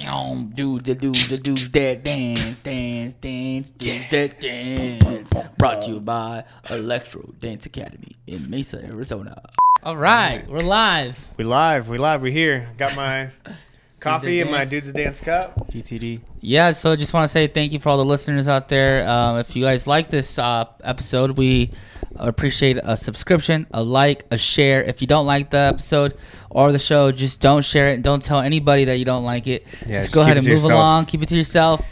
Boom, do the do the do that dance, dance, dance, do that dance. Brought to you by Electro Dance Academy in Mesa, Arizona. All right, we're live. We live, we live, We're here. Got my coffee and my Dance. dudes dance cup. GTD. Yeah, so just want to say thank you for all the listeners out there. Um, if you guys like this uh, episode, we appreciate a subscription, a like, a share. If you don't like the episode or the show, just don't share it. Don't tell anybody that you don't like it. Yeah, just just go ahead and move yourself. along. Keep it to yourself.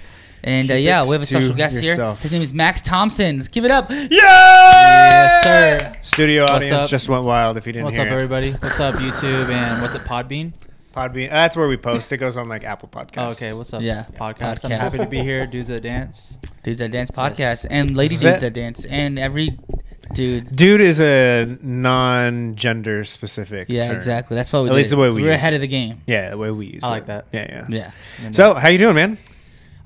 And uh, yeah, we have a special guest yourself. here. His name is Max Thompson. Let's give it up. Yeah! Yes, sir. Studio What's audience up? just went wild if you didn't What's hear up, it. everybody? What's up, YouTube? And what's it, Podbean? Podbean. That's where we post. It goes on like Apple Podcasts. Oh, okay. What's up, Yeah, podcast? I'm happy to be here. Dudes that dance. Dudes that Dance podcast and Lady Is Dudes that- that Dance and every dude. Dude is a non-gender specific. Yeah, term. exactly. That's what we At did. least the way we We're use ahead it. of the game. Yeah, the way we use I it. like that. Yeah, yeah. Yeah. So, how you doing, man?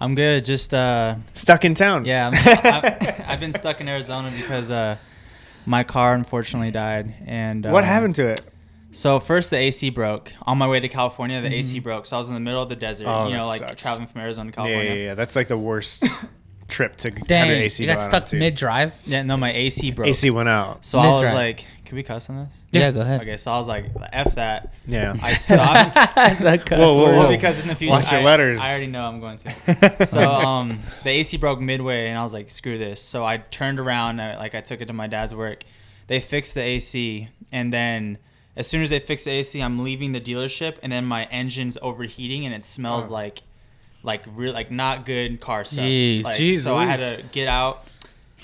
I'm good. Just uh, Stuck in town. yeah, I'm, I, I've been stuck in Arizona because uh, my car unfortunately died. And what um, happened to it? So first the AC broke on my way to California. The AC broke, so I was in the middle of the desert. Oh, you know, like sucks. traveling from Arizona to Yeah, California. yeah, yeah. That's like the worst trip to have Dang, your AC you go got out stuck mid drive. Yeah, no, my AC broke. AC went out. So I was Mid-drive. like, "Can we cuss on this?" Yeah, go ahead. Okay, so I was like, "F that." Yeah. I stopped. Whoa, Whoa, whoa, Well, whoa. because in the future, Watch your I, letters. I already know I'm going to. So um, the AC broke midway, and I was like, "Screw this!" So I turned around, uh, like I took it to my dad's work. They fixed the AC, and then as soon as they fixed the AC, I'm leaving the dealership, and then my engine's overheating, and it smells Oh. like, like real, like not good car stuff. Jeez. Like, Jeez so I had to get out,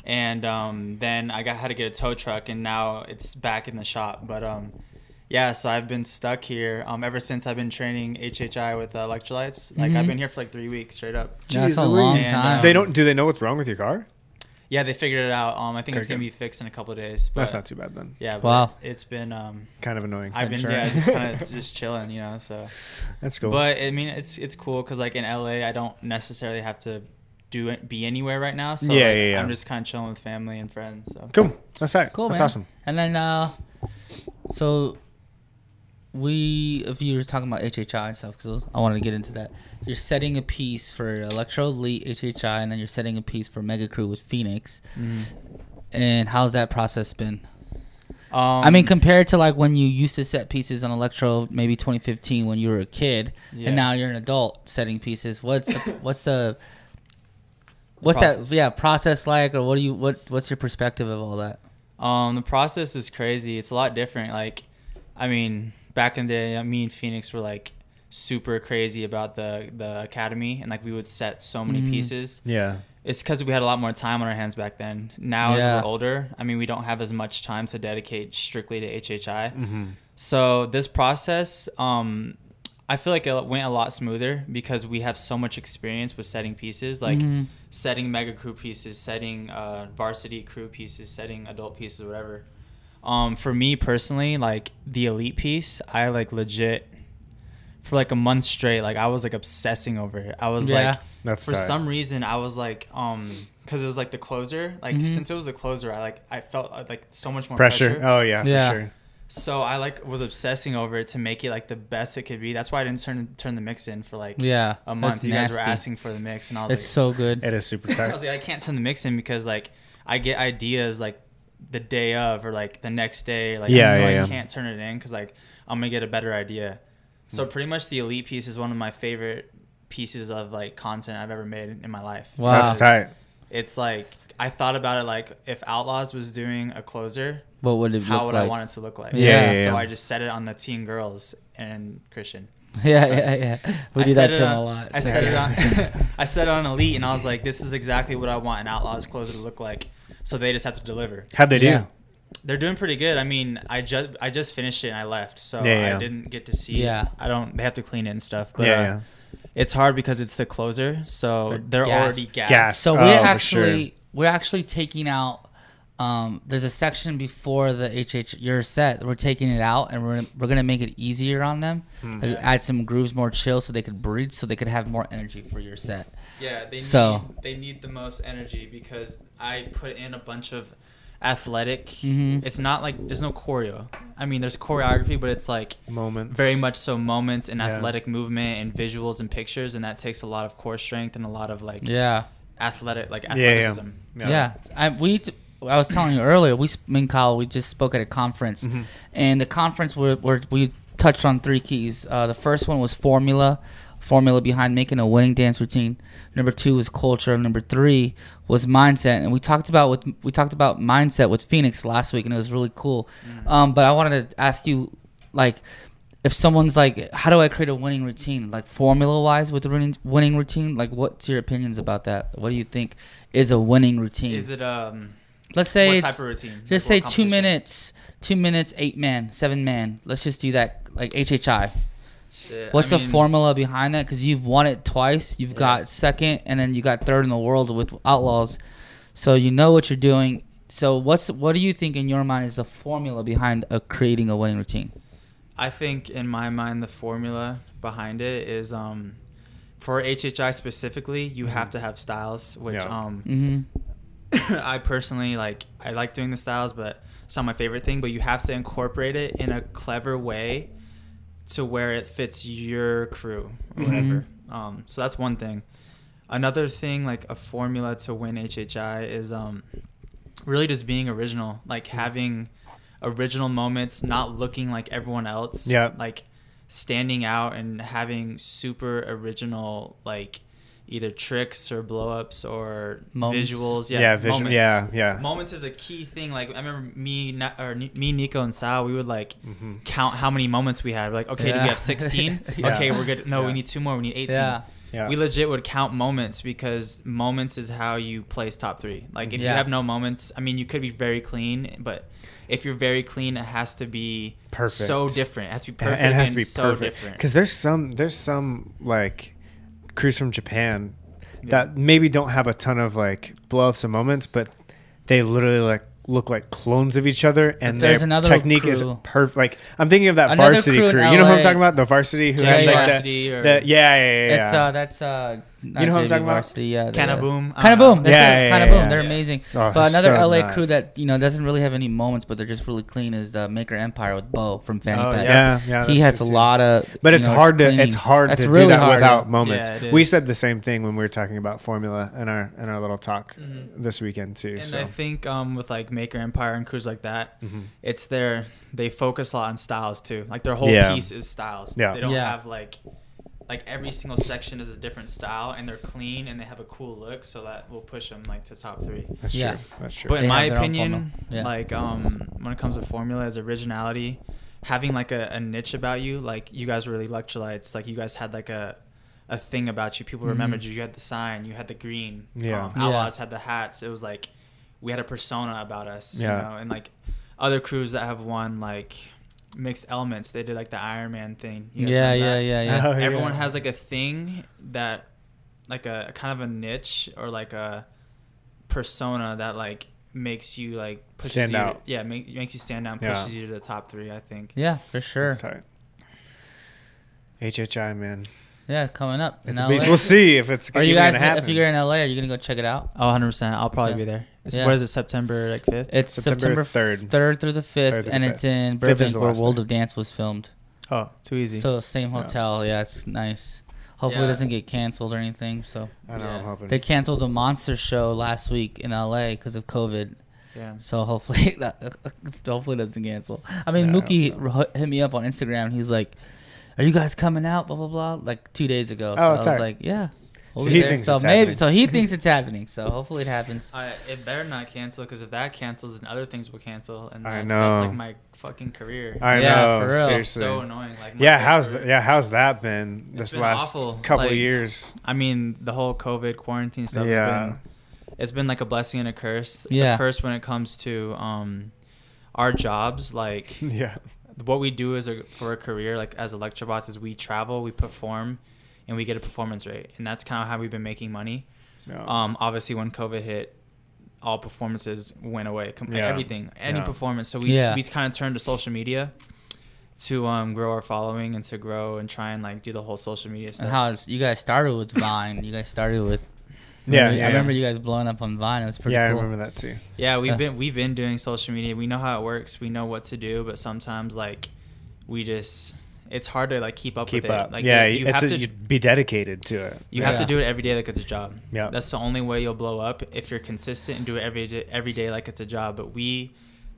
and um, then I got had to get a tow truck, and now it's back in the shop. But um, yeah, so I've been stuck here um, ever since I've been training HHI with uh, electrolytes. Like Mhm. I've been here for like three weeks straight up. That's Jeez a long Louise. time. They don't. Do they know what's wrong with your car? Yeah, they figured it out. Um, I think it's gonna good. be fixed in a couple of days. But That's not too bad then. Yeah. But Wow. It's been um, Kind of annoying. I've been sure. yeah just kind of just chilling, you know. So, That's cool. but I mean it's it's cool because like in LA I don't necessarily have to do it be anywhere right now. So Yeah, like, yeah, yeah. I'm just kind of chilling with family and friends. So cool. That's right. Cool, That's man. awesome. And then, uh, so we, if you were talking about HHI and stuff, because I wanted to get into that. You're setting a piece for Electro Elite HHI, and then you're setting a piece for Mega Crew with Phoenix. And how's that process been? Um, I mean, compared to like when you used to set pieces on Electro, maybe 2015 when you were a kid, Yeah. and now you're an adult setting pieces. What's the, what's the what's process. that yeah process like, or what do you what what's your perspective of all that? Um, the process is crazy. It's a lot different. Like, I mean, back in the day, me and Phoenix were like super crazy about the the academy, and like we would set so many Mhm. pieces. Yeah. It's because we had a lot more time on our hands back then. Now, Yeah. as we're older, I mean, we don't have as much time to dedicate strictly to HHI. Mm-hmm. So this process, um, I feel like it went a lot smoother because we have so much experience with setting pieces, like Mhm. setting mega crew pieces, setting uh, varsity crew pieces, setting adult pieces, whatever. Um, for me personally, like the elite piece, I like legit for like a month straight, like I was like obsessing over it. I was Yeah. like, That's for tight. some reason, I was like, um, because it was like the closer. Like Mhm. since it was the closer, I like I felt uh, like so much more pressure. pressure. Oh yeah, Yeah. for sure. So I like was obsessing over it to make it like the best it could be. That's why I didn't turn turn the mix in for like Yeah, a month. that's You guys were asking for the mix, and I was It's like, so good. It is super tight. I tight. was like, I can't turn the mix in because like I get ideas like the day of or like the next day. Like Yeah, so yeah, I yeah. can't turn it in because like I'm gonna get a better idea. So Hmm. pretty much the elite piece is one of my favorite pieces of like content I've ever made in my life. Wow. That's tight. It's like I thought about it like if Outlaws was doing a closer, What would it how would like? I want it to look like? Yeah, yeah, yeah. So I just set it on the teen girls and Christian. Yeah, yeah, yeah. We I do that to him on- a lot. I set it on. I set it on Elite, and I was like, "This is exactly what I want an Outlaws closer to look like." So they just have to deliver. How'd they Yeah. do? They're doing pretty good. I mean, I just I just finished it and I left, so Yeah, yeah. I didn't get to see. Yeah. I don't. They have to clean it and stuff. But yeah, uh, yeah. it's hard because it's the closer, so They're they're gassed. already gassed. Gassed. So Oh, we're for actually we're actually taking out. Um, there's a section before the HH your set. We're taking it out and we're we're gonna make it easier on them. Hmm. Like, add some grooves, more chill, so they could breathe, so they could have more energy for your set. Yeah, they So- need they need the most energy because I put in a bunch of athletic. Mhm. It's not like there's no choreo. I mean, there's choreography, but it's like Moments. very much so moments and Yeah. athletic movement and visuals and pictures, and that takes a lot of core strength and a lot of like Yeah. athletic like Yeah, yeah. athleticism. Yeah. I we t- I was telling you earlier. We me and Kyle we just spoke at a conference, Mhm. and the conference where, where we touched on three keys. Uh, the first one was formula, formula behind making a winning dance routine. Number two was culture. Number three was mindset. And we talked about with we talked about mindset with Phoenix last week, and it was really cool. Um, but I wanted to ask you, like, if someone's like, how do I create a winning routine? Like formula wise with the winning winning routine, like, what's your opinions about that? What do you think is a winning routine? Is it um? Let's say what type of routine? just Like, say two minutes, two minutes, eight man, seven man. Let's just do that, like HHI. Shit, What's I the mean, formula behind that? Because you've won it twice. You've Yeah. got second, and then you got third in the world with Outlaws. So you know what you're doing. So what's what do you think in your mind is the formula behind a creating a winning routine? I think in my mind the formula behind it is um, for HHI specifically, you have to have styles, which Yeah. um, Mm-hmm. I personally like. I like doing the styles, but it's not my favorite thing. But you have to incorporate it in a clever way to where it fits your crew or Mhm. whatever. Um, so that's one thing. Another thing, like a formula to win HHI, is um, really just being original, like having original moments, not looking like everyone else. Yeah. Like standing out and having super original, like either tricks or blow ups or Moments. visuals. Yeah. Yeah, vision. moments. Yeah, yeah. Moments is a key thing. Like I remember me, or me, Nico, and Sal. We would like Mhm. count how many moments we had. We're like, okay, do we have 16? Yeah. Okay, we're good. No, Yeah. we need two more. We need 18. Yeah. Yeah. We legit would count moments because moments is how you place top three. Like if you have no moments, I mean, you could be very clean, but if you're very clean, it has to be Perfect. so different. It has to be perfect and it has to be so perfect different. because there's some there's some like crews from Japan Yeah. that maybe don't have a ton of like blow ups and moments, but they literally like look like clones of each other, and There's their another technique is perfect. Like I'm thinking of that Another varsity crew crew. You know who I'm talking about? The varsity who Yeah, had like Varsity the, or- the yeah yeah yeah. It's uh that's uh not You know what I'm JV talking about? varsity, Yeah, Kinda Boom? Kinda boom. That's Yeah, it. yeah, Kinda yeah, boom. They're yeah. amazing. Oh, but another so LA nuts. crew that you know doesn't really have any moments, but they're just really clean is the Maker Empire with Bo from Fanny Oh, Pack. yeah yeah. he has a too. lot of. But it's know, hard to it's hard That's to really do that hard. without moments. Yeah, we said the same thing when we were talking about formula in our in our little talk Mhm. this weekend too. And so I think um, with like Maker Empire and crews like that, Mhm. it's their they focus a lot on styles too. Like their whole Yeah. piece is styles. Yeah. They don't have like like every single section is a different style and they're clean and they have a cool look so that will push them like to top 3. that's Yeah. true. That's true. But in They my have their own opinion. Yeah. like um when it comes to formula is originality, having like a, a niche about you, like you guys were really electrolytes, like you guys had like a a thing about you. People Mhm. remembered you. You had the sign, you had the green. Yeah. Um, Yeah. Outlaws had the hats. It was like we had a persona about us, Yeah. you know, and like other crews that have won like mixed elements, they did like the Iron Man thing. You guys Yeah, remember yeah, yeah, yeah. Oh, Everyone yeah. has like a thing that like a kind of a niche or like a persona that like makes you like pushes Stand you out. yeah make, makes you stand out and Yeah. pushes you to the top three i think Yeah, for sure. That's tight. HHI man. Yeah, coming up. in It's LA. We'll see if it's Are you guys? gonna happen. If you're in LA, are you gonna go check it out? oh 100% i'll probably Yeah. be there it's, Yeah. what is it september like 5th It's September September, 3rd. 3rd. through the 5th, and the it's in Burbank where World day. of Dance was filmed. oh too easy So same hotel. Yeah, it's nice. Hopefully Yeah. it doesn't get canceled or anything. So I know. Yeah. I'm hoping. they canceled the monster show last week in LA because of COVID. yeah So hopefully that hopefully it doesn't cancel. I mean, Yeah, Mookie hope so. hit me up on Instagram. He's like, "Are you guys coming out?" Blah blah blah. Like two days ago. So Oh, I was like, "Yeah." We'll So he thinks so it's maybe happening. so he thinks it's happening. So hopefully it happens. I, it better not cancel because if that cancels, then other things will cancel, and I then know. that's like my fucking career. I Yeah, know. for real. It's Seriously. so annoying. Like my yeah. career. How's that? Yeah. How's that been this been last awful. couple Like, years? I mean, the whole COVID quarantine stuff Yeah. has been it's been like a blessing and a curse. Yeah. A curse when it comes to um our jobs, like yeah. what we do as a for a career, like as electrobots, is we travel, we perform, and we get a performance rate, and that's kind of how we've been making money. No. Um, obviously, when COVID hit, all performances went away. Com- Yeah. Everything, any Yeah. performance. So we Yeah. we kind of turned to social media to um grow our following and to grow and try and like do the whole social media stuff. And how you guys started with Vine. You guys started with Yeah, Remember- yeah, I remember yeah. you guys blowing up on Vine. It was pretty yeah, cool. I remember that too. Yeah, we've Yeah. been we've been doing social media. We know how it works. We know what to do, but sometimes like we just it's hard to like keep up Keep with up. it. Like yeah, you, you it's have a, to you'd be dedicated to it. you have to do it every day like it's a job. Yeah. That's the only way you'll blow up if you're consistent and do it every day, every day like it's a job. But we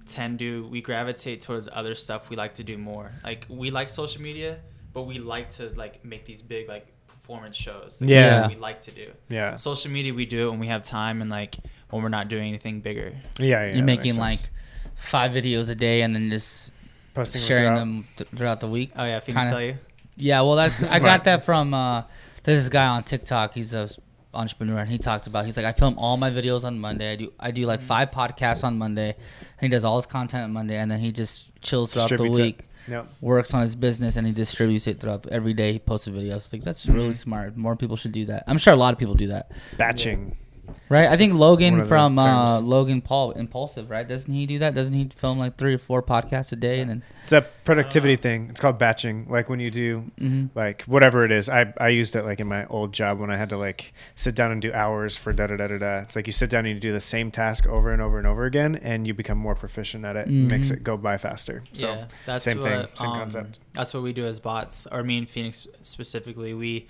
tend to we gravitate towards other stuff we like to do more. Like we like social media, but we like to like make these big like performance shows. Like, Yeah. we like to do. Yeah. Social media we do it when we have time and like when we're not doing anything bigger. Yeah, yeah. You're making like five videos a day and then just posting sharing throughout. them throughout the week. Oh yeah, Phoenix Kinda. tell you. Yeah, well, that I got that from uh, there's this guy on TikTok. He's a entrepreneur, and he talked about. He's like, I film all my videos on Monday. I do I do Mm-hmm. like five podcasts on Monday, and he does all his content on Monday, and then he just chills throughout the Distributes it. week. Yep. Works on his business and he distributes it throughout the, every day. He posts a video. I was like, that's really Mm-hmm. smart. More people should do that. I'm sure a lot of people do that, Batching. Right? I think That's Logan from uh. Logan Paul, Impulsive, right? Doesn't he do that? Doesn't he film like three or four podcasts a day and then? It's a productivity thing. It's called batching. Like when you do Mhm. like whatever it is. I, I used it like in my old job when I had to like sit down and do hours for da da da da da. It's like you sit down and you do the same task over and over and over again, and you become more proficient at it. It makes it go by faster. So yeah, that's same thing, same um, concept. That's what we do as bots, or me and Phoenix specifically. We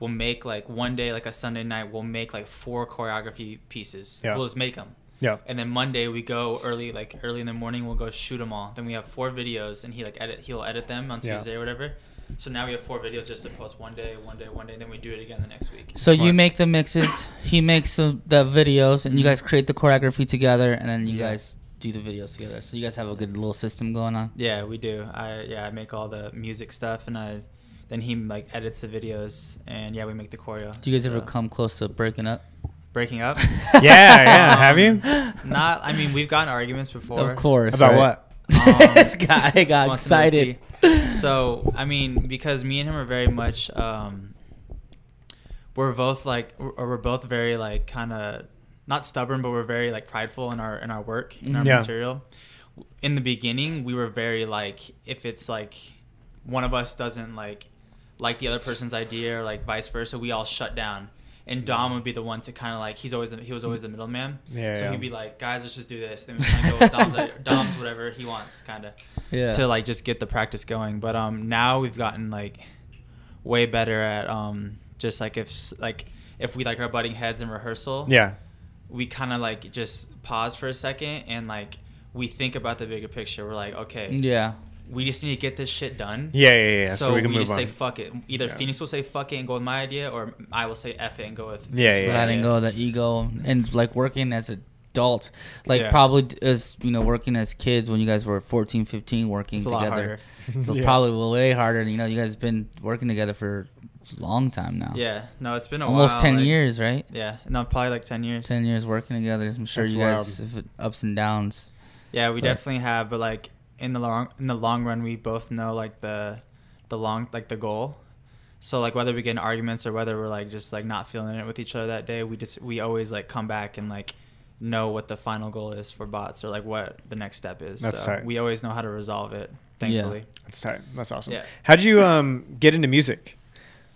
will make like one day, like a Sunday night, we'll make like four choreography pieces. Yeah. We'll just make them. yeah, And then Monday we go early, like early in the morning, we'll go shoot them all. Then we have four videos, and he like edit, he'll edit them on Yeah. Tuesday or whatever. So now we have four videos just to post one day, one day, one day, and then we do it again the next week. So you make the mixes, he makes the, the videos, and you mm-hmm. guys create the choreography together, and then you Yeah. guys do the videos together. So you guys have a good little system going on. Yeah, we do. I yeah, I make all the music stuff, and I then he like edits the videos, and yeah, we make the choreo. Do you guys ever come close to breaking up? breaking up? yeah, yeah. Have you? Not. I mean, we've gotten arguments before. Of course. About right? what? Um, this guy got wants to know the excited. So I mean, because me and him are very much, um, we're both like, or we're both very like kind of not stubborn, but we're very like prideful in our in our work in our Yeah. material. In the beginning, we were very like, if it's like one of us doesn't like like the other person's idea or like vice versa, we all shut down. And Dom would be the one to kind of like he's always the, he was always the middleman. Yeah, So yeah. he'd be like, guys, let's just do this. Then we kind of go with Dom's, like, Dom's whatever he wants, kind of Yeah. to like just get the practice going. But um, now we've gotten like way better at um, just like if like if we like are butting heads in rehearsal, Yeah, we kind of like just pause for a second and like we think about the bigger picture. We're like, okay, yeah. We just need to get this shit done. yeah, yeah, yeah. So, So, we can move just on. say fuck it. Either Yeah. Phoenix will say fuck it and go with my idea, or I will say f it and go with Yeah, Phoenix's yeah, letting idea. go of the ego and like working as adults like Yeah. probably as you know working as kids when you guys were 14 15 working It's a lot together harder. so Yeah. probably way harder you know you guys have been working together for a long time now Yeah, no, it's been a almost while, 10 like- years right Yeah, no, probably like ten years. 10 years working together i'm sure That's you guys have ups and downs Yeah, we But- definitely have, but like in the long in the long run, we both know like the the long like the goal. So like whether we get in arguments or whether we're like just like not feeling it with each other that day, we just we always like come back and like know what the final goal is for bots or like what the next step is. That's so tight. we always know how to resolve it. Thankfully. That's tight. That's awesome. Yeah. How'd you um get into music?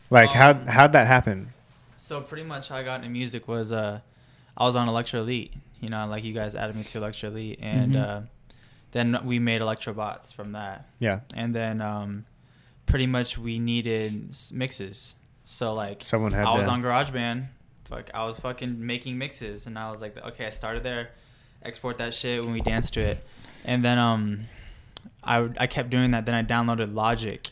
Like how Um, how'd that happen? So pretty much how I got into music was uh I was on Electro Elite. You know, like you guys added me to Electro Elite and Mhm. uh then we made Electrobots from that. Yeah. and then um, pretty much we needed mixes. So like Someone had I was to- on GarageBand, fuck, I was fucking making mixes, and I was like, okay, I started there, export that shit when we dance to it, and then um, I would- I kept doing that. Then I downloaded Logic,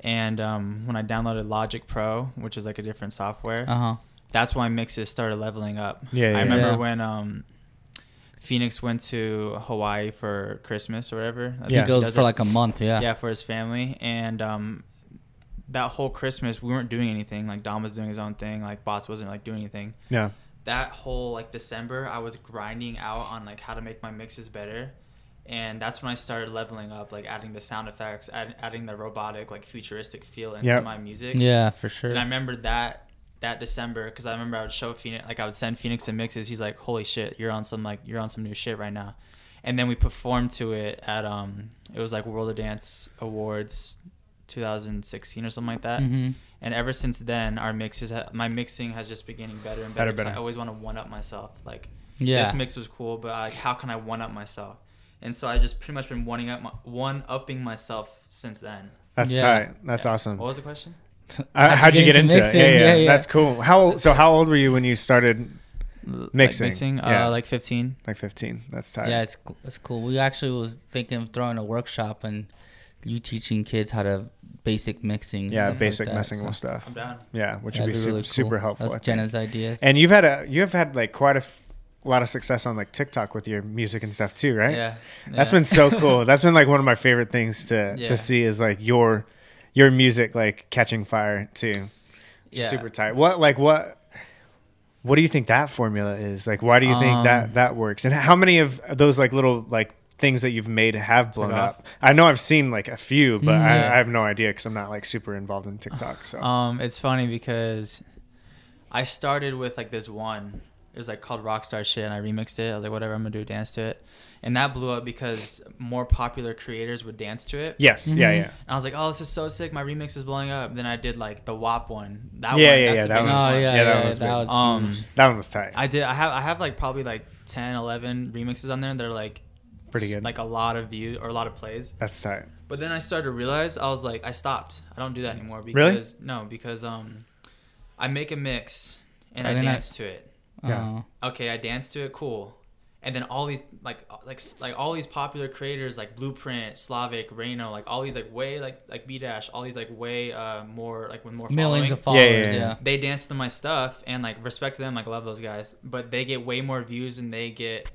and um, when I downloaded Logic Pro, which is like a different software, uh-huh that's why mixes started leveling up. Yeah, yeah, I remember yeah. when um, Phoenix went to Hawaii for Christmas or whatever. That's Yeah. he goes does for it like a month yeah. Yeah for his family. And um that whole christmas we weren't doing anything. Like dom was doing his own thing. Like bots wasn't like doing anything. Yeah. that whole like december i was grinding out on like how to make my mixes better. And that's when i started leveling up like adding the sound effects add, adding the robotic like futuristic feel into Yep. my music. Yeah for sure. And i remember that that december because i remember i would show phoenix like i would send phoenix the mixes he's like holy shit you're on some like you're on some new shit right now and then we performed to it at um it was like world of dance awards 2016 or something like that. hmm And ever since then, our mixes, ha- my mixing has just been getting better and better. Better, 'cause better. I always want to one up myself. Like Yeah. this mix was cool, but like how can I one up myself? And so I just pretty much been one up my, one upping myself since then. That's Yeah. tight. That's Yeah. awesome. What was the question? Uh, how'd you get into, mixing? it? Yeah, yeah, Yeah, yeah. That's cool. How old, so how old were you when you started Like Mixing, mixing, yeah. uh, like 15. like 15? That's tight. Yeah, it's cool. It's cool. We actually was thinking of throwing a workshop and you teaching kids how to basic mixing. yeah, stuff like basic that, messing so stuff. I'm down. Yeah, which would that'd be super, really super helpful. That's. Jenna's idea. And you've had a you have had like quite a f- lot of success on like TikTok with your music and stuff too, right? Yeah. That's yeah. been so cool. That's been like one of my favorite things to Yeah. to see is like your your music like catching fire too. Yeah. Super tight. What like what what do you think that formula is? Like why do you think Um, that that works? And how many of those like little like things that you've made have blown up? I know I've seen like a few, but Mm, I. I have no idea because I'm not like super involved in TikTok. So Um, it's funny because I started with like this one. It was like called Rockstar Shit, and I remixed it. I was like, whatever, I'm gonna do a dance to it, and that blew up because more popular creators would dance to it. yes, yeah, Mhm. yeah. And I was like, oh, this is so sick. My remix is blowing up. Then I did like the WAP one. That Yeah, one, yeah, yeah, that biggest was- oh one. yeah, yeah, yeah, that that was was. Um. That one was tight. I did. I have. I have like probably like 10, 11 remixes on there that are like Pretty good. Like a lot of views or a lot of plays. That's tight. But then I started to realize I was like, I stopped. I don't do that anymore Really? because no, because um, I make a mix and I And then I- dance to it. Yeah. Oh. Okay, I dance to it, cool. And then all these like like like all these popular creators like Blueprint, Slavic, Reno, like all these like way like like B Dash, all these like way uh more like with more millions following of followers. Yeah, Yeah, yeah, yeah. they dance to my stuff and like respect to them like love those guys but they get way more views and they get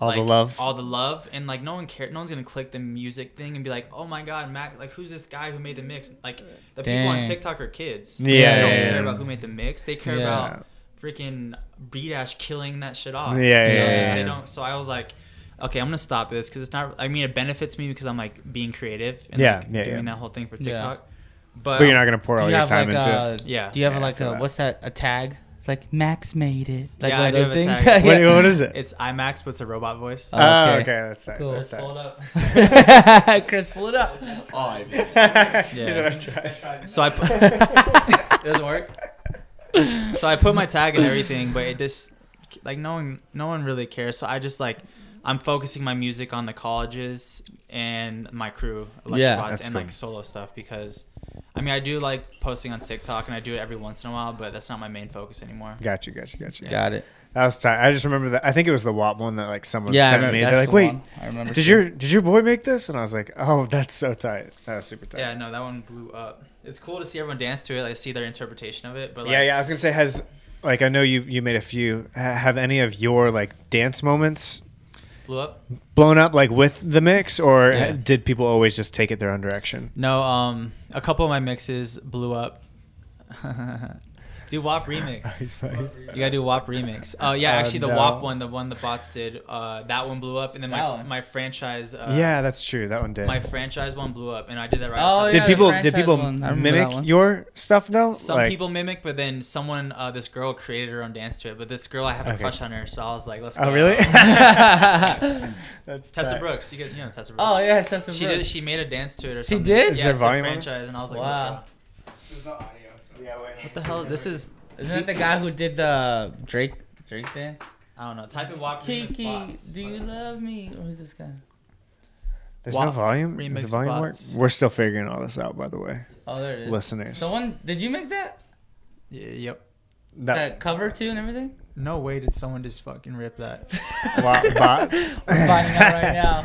All the love. all the love and like no one care no one's gonna click the music thing and be like oh my god mac like who's this guy who made the mix like the people on tiktok are kids Yeah, they don't yeah, care yeah. about who made the mix they care Yeah. about freaking b-dash killing that shit off Yeah, yeah, Yeah, yeah. yeah. they don't so i was like okay i'm gonna stop this because it's not i mean it benefits me because i'm like being creative and Yeah, like, yeah, doing yeah. that whole thing for Yeah. tiktok but, But you're um, not gonna pour all you your have time like into a it. Yeah. Do you have Yeah, I like feel a that. what's that a tag? It's like Max made it. Like Yeah, one I of do those have a things. tag. What, what is it? it's imax but it's a robot voice Oh, oh, okay. okay. That's tight. Cool. That's Let's pull it up. Chris, pull it up. Oh, Here's what I tried. So I put it doesn't work. So I put my tag and everything, but it just like no one no one really cares. So I just like I'm focusing my music on the colleges and my crew, Yeah, Electrobots, that's and cool. like solo stuff because I mean I do like posting on TikTok and I do it every once in a while, but that's not my main focus anymore. Got you, got you, got you. Got it. That was tight. I just remember that. I think it was the WAP one that like someone Yeah, sent remember, me. They're like, the "Wait, one. I remember. did too. your did your boy make this?" And I was like, "Oh, that's so tight. That was super tight." Yeah, no, that one blew up. It's cool to see everyone dance to it, like see their interpretation of it. But like, yeah, yeah. I was gonna say, has like I know you you made a few. Have any of your like dance moments blew up. blown up like with the mix, or Yeah. did people always just take it their own direction? No, um, a couple of my mixes blew up. do WAP remix. You gotta do WAP remix. Oh yeah, Oh, actually the no. WAP one, the one the bots did, uh, that one blew up, and then my my franchise. Uh, yeah, that's true. That one did. My franchise one blew up, and I did that right. Oh, outside. did yeah, the people did people one. I remember that mimic your stuff though? Some Like- people mimic, but then someone, uh, this girl created her own dance to it. But this girl, I have a Okay. crush on her, so I was like, let's go. Oh really? oh that's Tessa tight. Brooks, you, get, you know Tessa Brooks. Oh yeah, Tessa Brooks. She did. She made a dance to it or something. She something. did? Is Yeah, there it's a volume on it? franchise, and I was like, Wow. let's go. Yeah, wait. What the hell? This is. Isn't that the guy who did the Drake Drake dance? I don't know. Type in WAP remix Kiki, bots. do you love me? Or is this guy? There's no WAP volume. Is the volume work? We're still figuring all this out, by the way, Oh, there it is. listeners. So one, did you make that? Y- yep. that That cover too and everything? No way did someone just fucking rip that. WAP bot. We're finding out right now.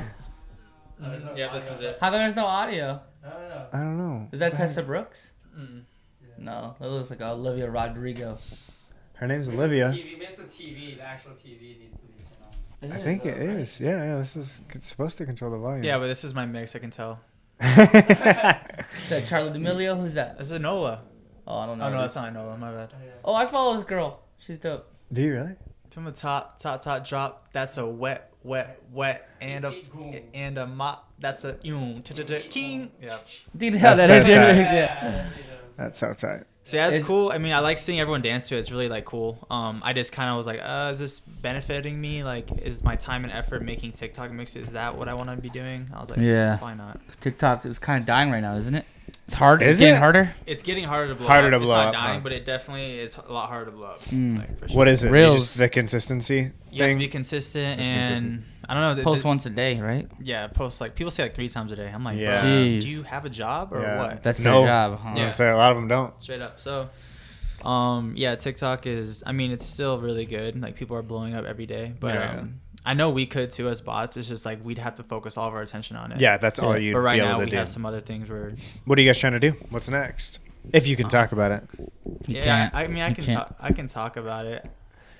yeah, this is it. How come there's no audio? I don't know. Is that Tessa Brooks? Mm. No, that looks like Olivia Rodrigo. Her name's Olivia. TV, it's the TV. The actual TV needs to be turned on. I think it is. Yeah, yeah. This is supposed to control the volume. Yeah, but this is my mix. I can tell. Is that Charli D'Amelio? Who's that? This is Nola. Oh, I don't oh, know. Oh no, that's not Nola. My bad. Oh, oh, I follow this girl. She's dope. Do you really? From the top, top, top drop. That's a wet, wet, wet, and a and a mop. That's a mm, yum, ch- ch- ch- king. Yeah. Dude, yeah, that That's your so mix, yeah. That's so tight. So yeah, it's Is- cool. I mean, I like seeing everyone dance to it. It's really like cool. Um, I just kind of was like, uh, is this benefiting me? Like, is my time and effort making TikTok mixes? Is that what I want to be doing? I was like, Yeah. why not? TikTok is kind of dying right now, isn't it? It's hard. Is It's getting it? harder. It's getting harder to blow Harder up. to it's blow not up, dying, huh? but it definitely is a lot harder to blow up. Mm. Like, for sure. What is it? Reels. Just the consistency You have to be consistent Just and consistent. I don't know. th- Post th- once a day, right? Yeah, post like people say like three times a day. I'm like, Yeah. bro, Jeez. do you have a job or Yeah. what? That's No. their job. Huh? Yeah. So a lot of them don't. Straight up. So, um, yeah, TikTok is. I mean, it's still really good. Like people are blowing up every day, but Yeah. um, I know we could too as bots. It's just like we'd have to focus all of our attention on it. Yeah, that's all Yeah. you'd But right be able now to we do. have some other things where. What are you guys trying to do? What's next? If you can Uh, talk about it. You yeah, can't. I, I mean, I You can can't. talk. I can talk about it.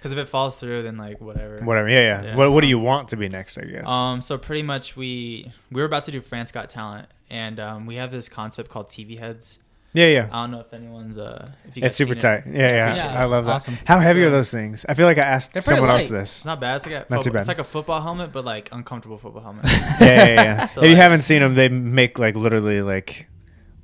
Because if it falls through, then like whatever. Whatever. Yeah, yeah. Yeah. What What do you want to be next? I guess. Um, so pretty much we we were about to do France Got Talent, and um, we have this concept called TV Heads. yeah, yeah. I don't know if anyone's uh if you It's super seen it. tight. Yeah, yeah. Yeah, I love that. awesome. How heavy are those things? I feel like I asked They're pretty someone else It's this. not bad. It's like a Not too bad. It's like a football helmet, but like uncomfortable football helmet. yeah, yeah, yeah. So, if you haven't seen them, they make like literally like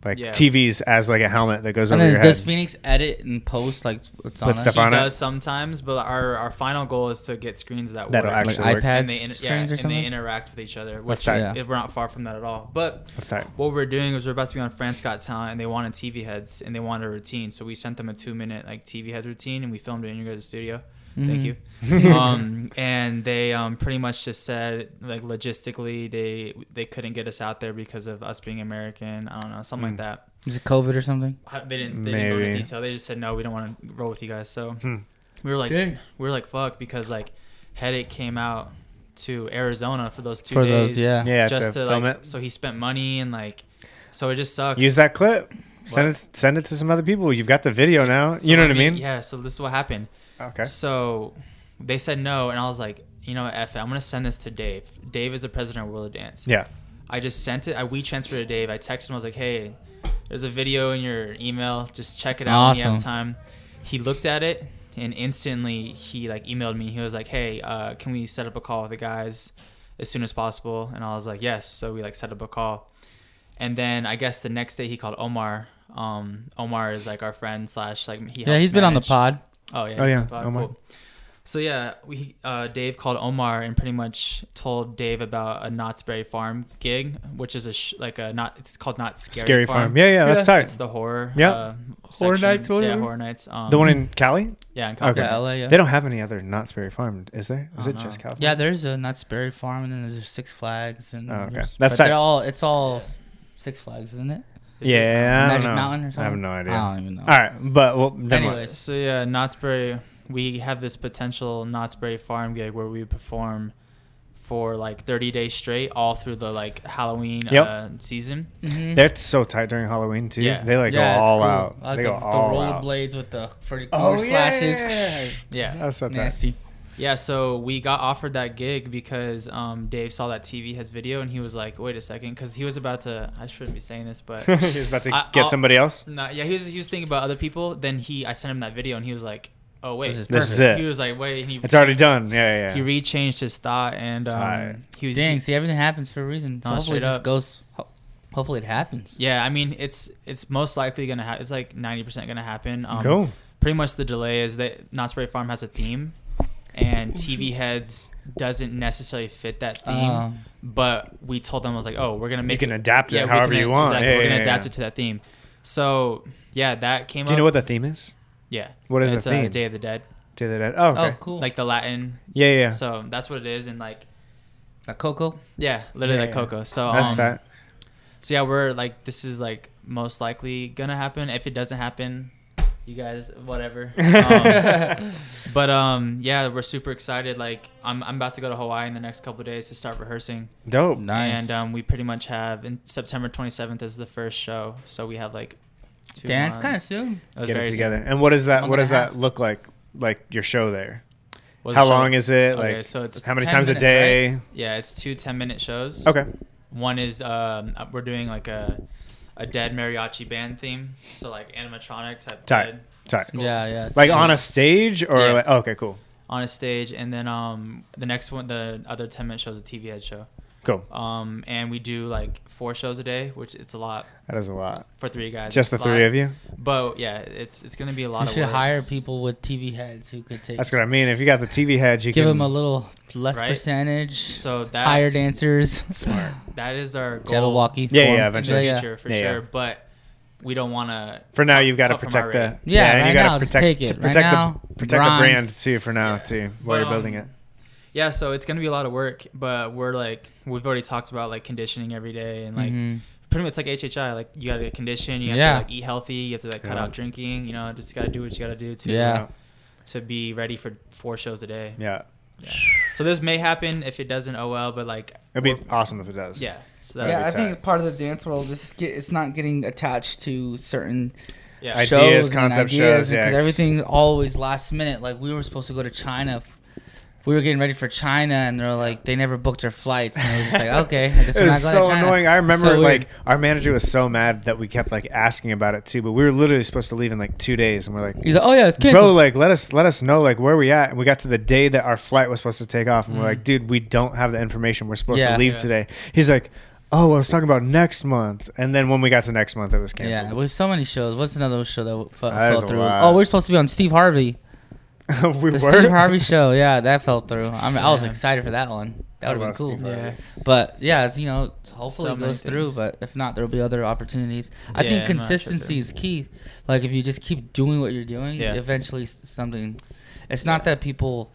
like Yeah. TVs as like a helmet that goes And over then your does head. Phoenix edit and post like what's Put on stuff it? he on it? does sometimes, but our our final goal is to get screens that That'll work. actually like work. iPads and they, in- yeah, screens or and they interact with each other. Which tight. Yeah. it- we're not far from that at all. But That's tight. what we're doing is we're about to be on France Got Talent, and they wanted TV heads, and they wanted a routine. So we sent them a two minute like TV heads routine, and we filmed it in your guys' studio. Thank you. Mhm. um, and they um, pretty much just said like logistically they they couldn't get us out there because of us being American. I don't know something Mm. like that. Is it COVID or something? I- They didn't they didn't go into Maybe. detail. They just said no, we don't want to roll with you guys. So Hmm. we were like Dang. we were like fuck because like headache came out to Arizona for those two For days. those, yeah. Yeah, just to to film like it. so he spent money and like so it just sucks. Use that clip. Send it. Send it to some other people. You've got the video now. So you know what I me- mean? Yeah. So this is what happened. Okay. So they said no, and I was like, you know, what, F it. I'm gonna send this to Dave. Dave is the president of World of Dance. Yeah. I just sent it. I we transferred to Dave. I texted him. I was like, hey, there's a video in your email. Just check it out when you have time. He looked at it and instantly he like emailed me. He was like, hey, uh, can we set up a call with the guys as soon as possible? And I was like, yes. So we like set up a call. And then I guess the next day he called Omar. Um, Omar is like our friend slash like he. Yeah, helps he's been on the pod. Oh yeah. Oh, yeah, Pod, Omar. cool. So yeah, we uh, Dave called Omar and pretty much told Dave about a Knott's Berry Farm gig, which is a sh- like a not it's called Knott's Scary, Scary farm. Yeah, yeah. That's It's the horror. Yeah. Uh, Horror section. Nights, whatever. Yeah, horror nights. Um, The one in Cali. yeah, in Okay. Yeah, LA. Yeah. They don't have any other Knott's Berry Farm, is there? Is it don't just know. California? Yeah, there's a Knott's Berry Farm, and then there's Six Flags, and Oh, okay. That's but all it's all Yeah. Six Flags, isn't it? Is it- Yeah. I don't Magic know. Mountain or I have no idea. I don't even know. All right, but well, never mind. Anyways. So yeah, Knott's Berry. We have this potential Knott's Berry Farm gig where we perform for like 30 days straight, all through the like Halloween Yep. uh, season. Mhm. That's so tight during Halloween too. Yeah. They like Yeah, go it's all cool. out. Like they the, go the all out. rollerblades with the Freddy Oh Krueger yeah, slashes. yeah, yeah. Yeah. That's so tight. Nasty. Yeah, so we got offered that gig because um, Dave saw that TV has video and he was like, "Wait a second, because he was about to. I shouldn't be saying this, but he was about to I- get I'll- somebody else. Nah, yeah, he was he was thinking about other people. Then he, I sent him that video and he was like, "Oh wait, This is This is it. He was like, "Wait," he It's already done. Yeah, yeah. He rechanged his thought and Tight. um, he was Dang, see, everything happens for a reason. So No, hopefully it just up. goes. ho- Hopefully it happens. Yeah, I mean, it's it's most likely gonna happen. It's like ninety percent gonna happen. Um, cool. Pretty much the delay is that Knott's Berry Farm has a theme, and TV Heads doesn't necessarily fit that theme. Uh, but we told them I was like, oh, we're gonna make. You make can it, adapt it yeah, we however can- you want. Exactly, Yeah, we're gonna yeah, adapt yeah. it to that theme. So yeah, that came. Do you know what the theme is? Yeah. What is it's the uh, theme? Day of the Dead. Day of the Dead. Oh, okay. Oh, cool. Like the Latin. yeah, yeah. yeah. So that's what it is, and like like Coco. yeah, literally Yeah, like yeah. Coco. So That's um, tight. So yeah, we're like this is like most likely gonna happen. If it doesn't happen, you guys whatever. Um, but um yeah, we're super excited. Like I'm I'm about to go to Hawaii in the next couple of days to start rehearsing. Dope. Nice. And um we pretty much have in September 27th is the first show. So we have like two Dance kind of soon. It Get it together. soon. And what does that? Month What and a does that look like? Like your show there? Was How the show- long is it? Okay, Like so it's how many 10 times a minutes, day? Yeah, it's two 10 minute shows. Okay. One is um uh, we're doing like a a dead mariachi band theme. So like animatronic type Tight, tight. It's. Yeah, yeah. Like so- on a stage or Yeah. like okay, cool, on a stage, and then um the next one, the other ten minute show is a TV head show. Cool. Um, and we do like four shows a day, which it's a lot That is a lot. for three guys. Just the It's three lot. of you. But yeah, it's it's gonna be a lot You of should work. hire people with TV heads who could take. That's what I mean. If you got the TV heads, you Give can them a little less Right? percentage. So that hire dancers. Smart. that is our goal. Jabbawockeez. Yeah, form. yeah, in eventually. Yeah, yeah. future for Yeah, yeah. sure. But we don't want to. For now, you've got to protect the Yeah, and right you gotta protect take it. to Right protect now, the protect grind. the brand too. For now, Yeah. too, while But, you're building um, it. Yeah, so it's gonna be a lot of work, but we're like we've already talked about like conditioning every day and like Mhm. pretty much like HHI. Like you gotta condition, you have Yeah. to like eat healthy, you have to like cut Yeah. out drinking. You know, just gotta do what you gotta do to Yeah. to be ready for four shows a day. Yeah, Yeah. So this may happen if it doesn't. Oh well, but like it'd be awesome if it does. Yeah. So That'd yeah, I tight. think part of the dance world is get, it's not getting attached to certain yeah. Ideas, shows and concept ideas, shows, yeah, because 'cause- everything always last minute. Like we were supposed to go to China. F- We were getting ready for China, and they're like, they never booked our flights, and it was just like, okay, I guess It we're not was going so to China. annoying. I remember So weird. like our manager was so mad that we kept like asking about it too. But we were literally supposed to leave in like two days, and we're like, he's like, oh yeah, it's canceled. bro, like let us let us know like where we at. And we got to the day that our flight was supposed to take off, and we're Mhm. like, dude, we don't have the information. We're supposed Yeah. to leave Yeah. today. He's like, oh, I was talking about next month. And then when we got to next month, it was canceled. yeah, with so many shows. What's another show that fell, That is fell a through? lot. Oh, we're supposed to be on Steve Harvey. we the were. Steve Harvey show. Yeah, that fell through. I mean, I was excited for that one. That would have been cool. Yeah. But yeah, it's, you know, hopefully So it many goes through. But if not, there'll be other opportunities. I Yeah, think I'm sure consistency is key. Like if you just keep doing what you're doing, Yeah. eventually something. It's not that people.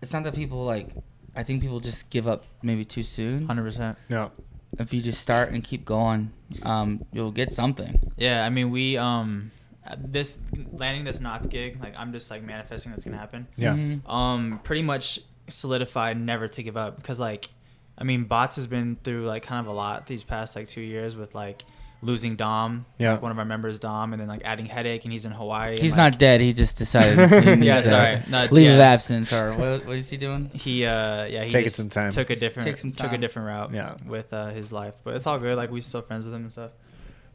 It's not that people like. I think people just give up maybe too soon. Hundred percent. No. If you just start and keep going, um, you'll get something. Yeah, I mean we um this landing this Knott's gig like I'm just like manifesting that's gonna happen. Yeah. Mhm. um pretty much solidified never to give up because like i mean bots has been through like kind of a lot these past like two years with like losing dom Yeah. like, one of our members dom and then like adding headache and he's in hawaii and, He's like, not dead. He just decided. He needs Yeah, a sorry. No, leave yeah. of absence or what? What is he doing? he uh yeah he Taking just some time. took a different Take some took a different route Yeah. with uh his life but it's all good like we're still friends with him and stuff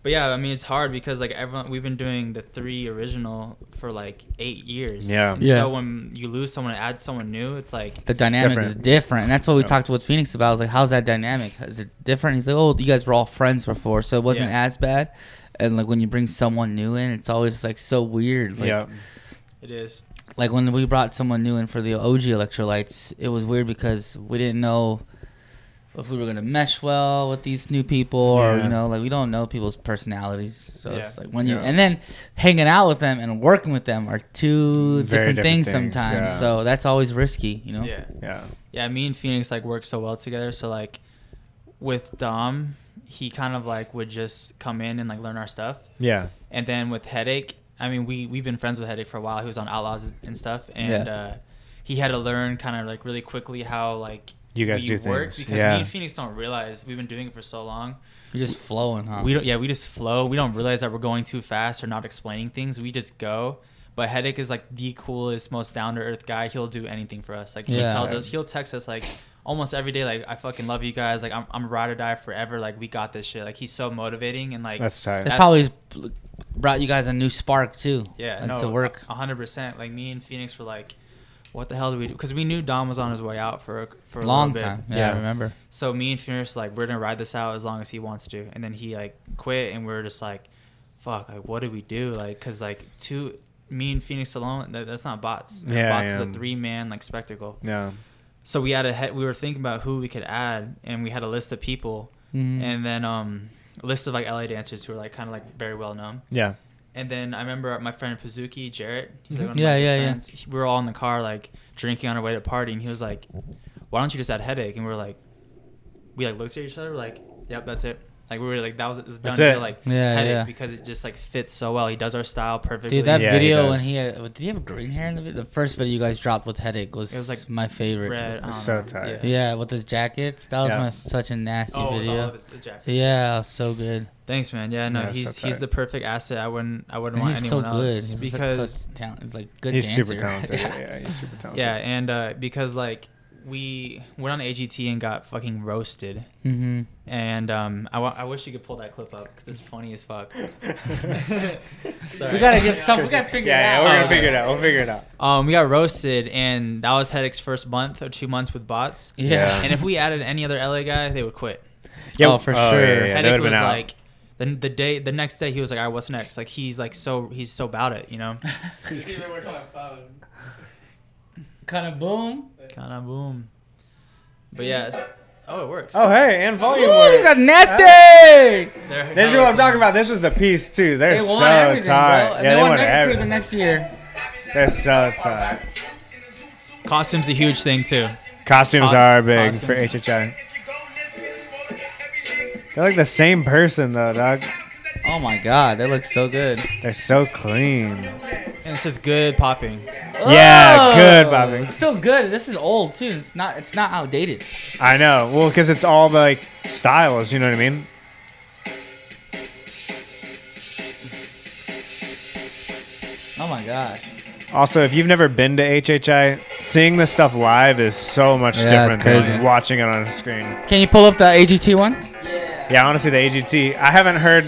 but yeah i mean it's hard because like everyone we've been doing the three original for like eight years Yeah. and Yeah. so when you lose someone and add someone new it's like the dynamic Different. is different, and that's what we Yeah. talked with Phoenix about. I was like, "How's that dynamic? Is it different?" He's like, "Oh, you guys were all friends before, so it wasn't Yeah. as bad." And like when you bring someone new in, it's always like so weird. Like, yeah. it is like when we brought someone new in for the OG electrolytes, it was weird because we didn't know if we were gonna mesh well with these new people, or Yeah. you know, like we don't know people's personalities. So Yeah. it's like when you Yeah. and then hanging out with them and working with them are two Very different, different things, things, sometimes. yeah. So that's always risky, you know. yeah Yeah. yeah, me and Phoenix like work so well together. So like with Dom, he kind of like would just come in and like learn our stuff. Yeah. And then with Headache, I mean we we've been friends with Headache for a while. He was on Outlaws and stuff, and Yeah. uh, he had to learn kind of like really quickly how like You guys we do work things, because yeah. me and Phoenix don't realize we've been doing it for so long. You're just flowing, huh? We don't yeah we just flow. We don't realize that we're going too fast or not explaining things. We just go. But Headache is like the coolest, most down to earth guy. He'll do anything for us. Like he Yeah. tells us, he'll text us like almost every day. Like I fucking love you guys. Like I'm I'm ride or die forever. Like we got this shit. Like he's so motivating and like That's tight. It's That's- probably brought you guys a new spark too. yeah like no to work. hundred percent. Like me and Phoenix were like, what the hell do we do? Because we knew Dom was on his way out for a, for a Long bit. time. Yeah, Yeah. I remember. So me and Phoenix like we're gonna ride this out as long as he wants to, and then he like quit, and we are just like, fuck, like what do we do? Like, cause like two, me and Phoenix alone, that, that's not bots. You know, Yeah, bots is a three man like spectacle. Yeah. So we had a he- we were thinking about who we could add, and we had a list of people, Mhm. and then um a list of like LA dancers who are like kind of like very well known. Yeah. And then I remember my friend Pazuki, Jarrett. He's like mm-hmm. one of Yeah, my yeah, yeah. friends. He- we were all in the car like drinking on our way to party, and he was like, "Why don't you just add headache?" And we are like, we like looked at each other, we're like, "Yep, that's it." Like we were like, "That was it's done." That's deal, it. Like Yeah, headache yeah. because it just like fits so well. He does our style perfectly. Dude, that Yeah, he video when he had, did he have green hair in the video? The first video you guys dropped with headache was, It was, like, my favorite. red. I don't So know. tight. Yeah, with his jackets. That was Yeah. my, such a nasty Oh, with all video. of the, the jackets. Yeah, so good. Thanks, man. Yeah, no, Yeah, he's so he's the perfect asset. I wouldn't I wouldn't And want he's so anyone good. else He's because such, such talent. He's like good. He's dancer. super talented. yeah. yeah. he's super talented. yeah, and uh, because like we went on AGT and got fucking roasted. Mm-hmm. And um, I, wish you could pull that clip up because it's funny as fuck. Sorry. We gotta get some. We gotta figure yeah, it yeah, we're gonna figure it out. We'll figure it out. Um, we got roasted, and that was Headache's first month or two months with bots. Yeah. And if we added any other LA guy, they would quit. Oh, for sure. Yeah, yeah, yeah. Headache would've been was out. like, the, the day, the next day, he was like, "All right, what's next?" Like he's like so he's so about it, you know. He even works on my phone. Kind of boom. kind of boom. But yes, Oh, it works. Oh, hey, and volume Ooh, you work. got nasty. There- This is what I'm talking about. This was the piece too. They're They won so everything, tight. bro. And Yeah, they, they won won Mega Crew the next year. They're so tight. Costume's a huge thing too. Costumes Co- are big for costumes. HHI. They're like the same person though, dog. Oh my god, they look so good. They're so clean. And it's just good popping. Yeah, oh, good, popping. It's still good. This is old too. It's not. It's not outdated. I know. Well, because it's all the, like styles. You know what I mean? Oh my god. Also, if you've never been to HHI, seeing this stuff live is so much Yeah, different than watching it on a screen. Can you pull up the AGT one? Yeah. Yeah, honestly, the AGT. I haven't heard.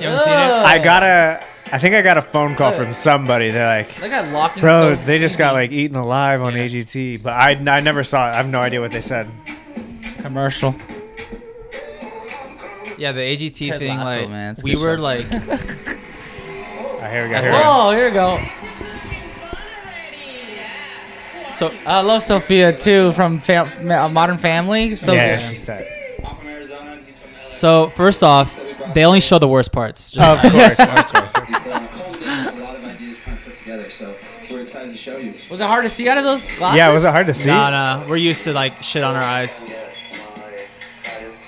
You haven't seen it? I got a. I think I got a phone call from somebody. They're like, They got locking. "Bro, so they just got like eaten alive on Yeah. AGT," but I, I never saw it. I have no idea what they said. commercial. Yeah, the AGT Ted thing, Lasso, like man, it's a we good were show. like, here we go. Here we go. Oh, here we go. so I love Sofia too from fam- Ma- Modern Family. So yeah, good. she's tight. So first off, they only show the worst parts. Just- Of course, of course. It's a culmination of a lot of ideas kind of put together, so we're excited to show you. Was it hard to see out of those glasses? Yeah, was it hard to see? Nah, nah, we're used to like shit on our eyes.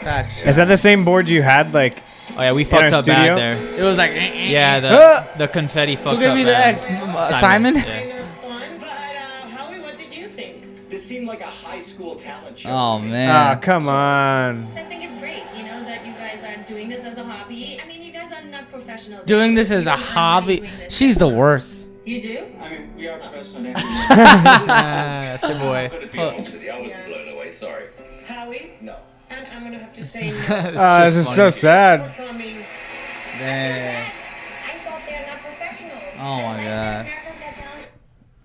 Facts. Is that the same board you had? Like, Oh yeah, we fucked up studio? bad there. It was like. eh, eh, Yeah, eh. the the confetti fucked Who gave up me the bad. X? M- uh, Simon. Yeah. fun, but uh, Howie, what did you think? This seemed like a high school talent show. Oh ah, man. come on. I think it's great, you know, that you guys are doing this as a hobby. I mean, you guys are not professional. Doing this as a You guys are hobby. She's the worst. You do? I mean, we are professional dancers. Ah, that's your boy. to be honest with you, I was blown away. Sorry. Howie, no. and I'm gonna have to say no. It's Uh, this is so sad. for coming. Damn. I thought they're not professional. Oh my god.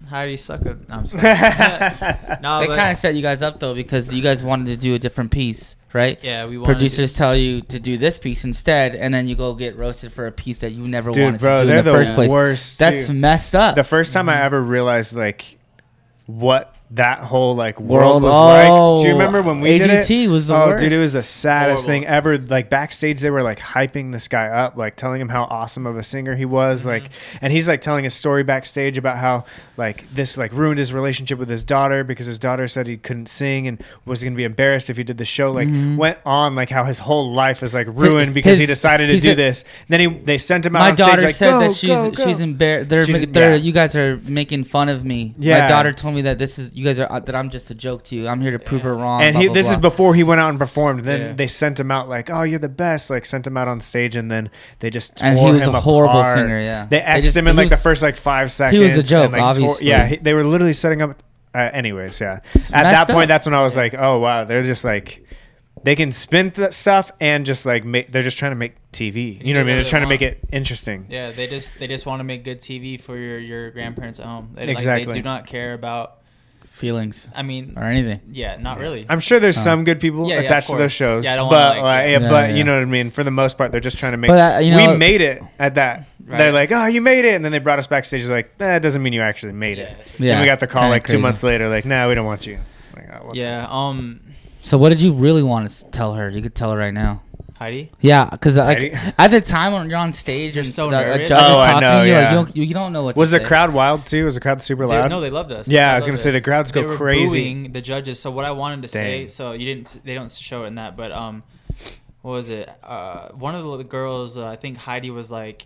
Heidi suck at. No, I'm sorry. no, They kind of set you guys up though because you guys wanted to do a different piece, right? Yeah, we wanted Producers tell you to do this piece instead, and then you go get roasted for a piece that you never Dude, wanted bro, to do in the the first place. worst. That's too. messed up. the first time I mm-hmm. ever realized like what that whole like World- world was oh, like. Do you remember when we did it? Was the oh, worst. dude, it was the saddest Horrible. thing ever. Like backstage, they were like hyping this guy up, like telling him how awesome of a singer he was. Mm-hmm. Like, and he's like telling a story backstage about how like this like ruined his relationship with his daughter because his daughter said he couldn't sing and was gonna be embarrassed if he did the show. Like, went on like how his whole life was like ruined because he Mm-hmm. decided to do a- this. Then he they sent him out. My on stage, daughter like, said "Go, that she's go, go." she's embarrassed. They're, She's- they're yeah. you guys are making fun of me. Yeah. My daughter told me that this is you guys are uh, that I'm just a joke to you. I'm here to prove her wrong. and blah, he, blah, this is before he went out and performed. Then Yeah. they sent him out like, "Oh, you're the best!" Like sent him out on stage, and then they just tore And he was him a horrible apart. singer, yeah. they They just- him in he like the first like five seconds. he was a and, joke, like, tore- obviously. yeah, he, they were literally setting up. Uh, anyways, yeah. It's At that messed point, up. that's when I was like, "Oh wow, they're just like." They can spin that stuff and just like make, they're just trying to make TV. You know what I mean? They're they trying to make it interesting. Yeah, they just they just want to make good TV for your your grandparents at home. They, Like, Exactly. they do not care about. Feelings I mean, or anything. yeah, not really. I'm sure there's some good people Yeah, yeah, of attached to those course. shows. Yeah, I don't but wanna, like, uh, yeah. yeah, but Yeah, you know what I mean. For the most part, they're just trying to make. But, uh, you know- we made it at that. Right. They're like, oh, you made it, and then they brought us backstage. Like, that doesn't mean you actually made Yeah, it. that's Yeah, Then we got the call kinda like two crazy. months later. Like, nah, we don't want you. Like, oh, what the- yeah. Um, So what did you really want to tell her? You could tell her right now. Heidi. Yeah, because like Ready? at the time when you're on stage You're so the, a nervous. judge is Oh, I know, to you, yeah. like, you, don't, you, you don't know what. Was to the say. crowd wild too? Was the crowd super They, loud? no, they loved us. Yeah, They I was gonna say the crowds go They were crazy. booing the judges. So what I wanted to say, so you didn't, they don't show it in that, but um, what was it? Uh, one of the girls, uh, I think Heidi was like,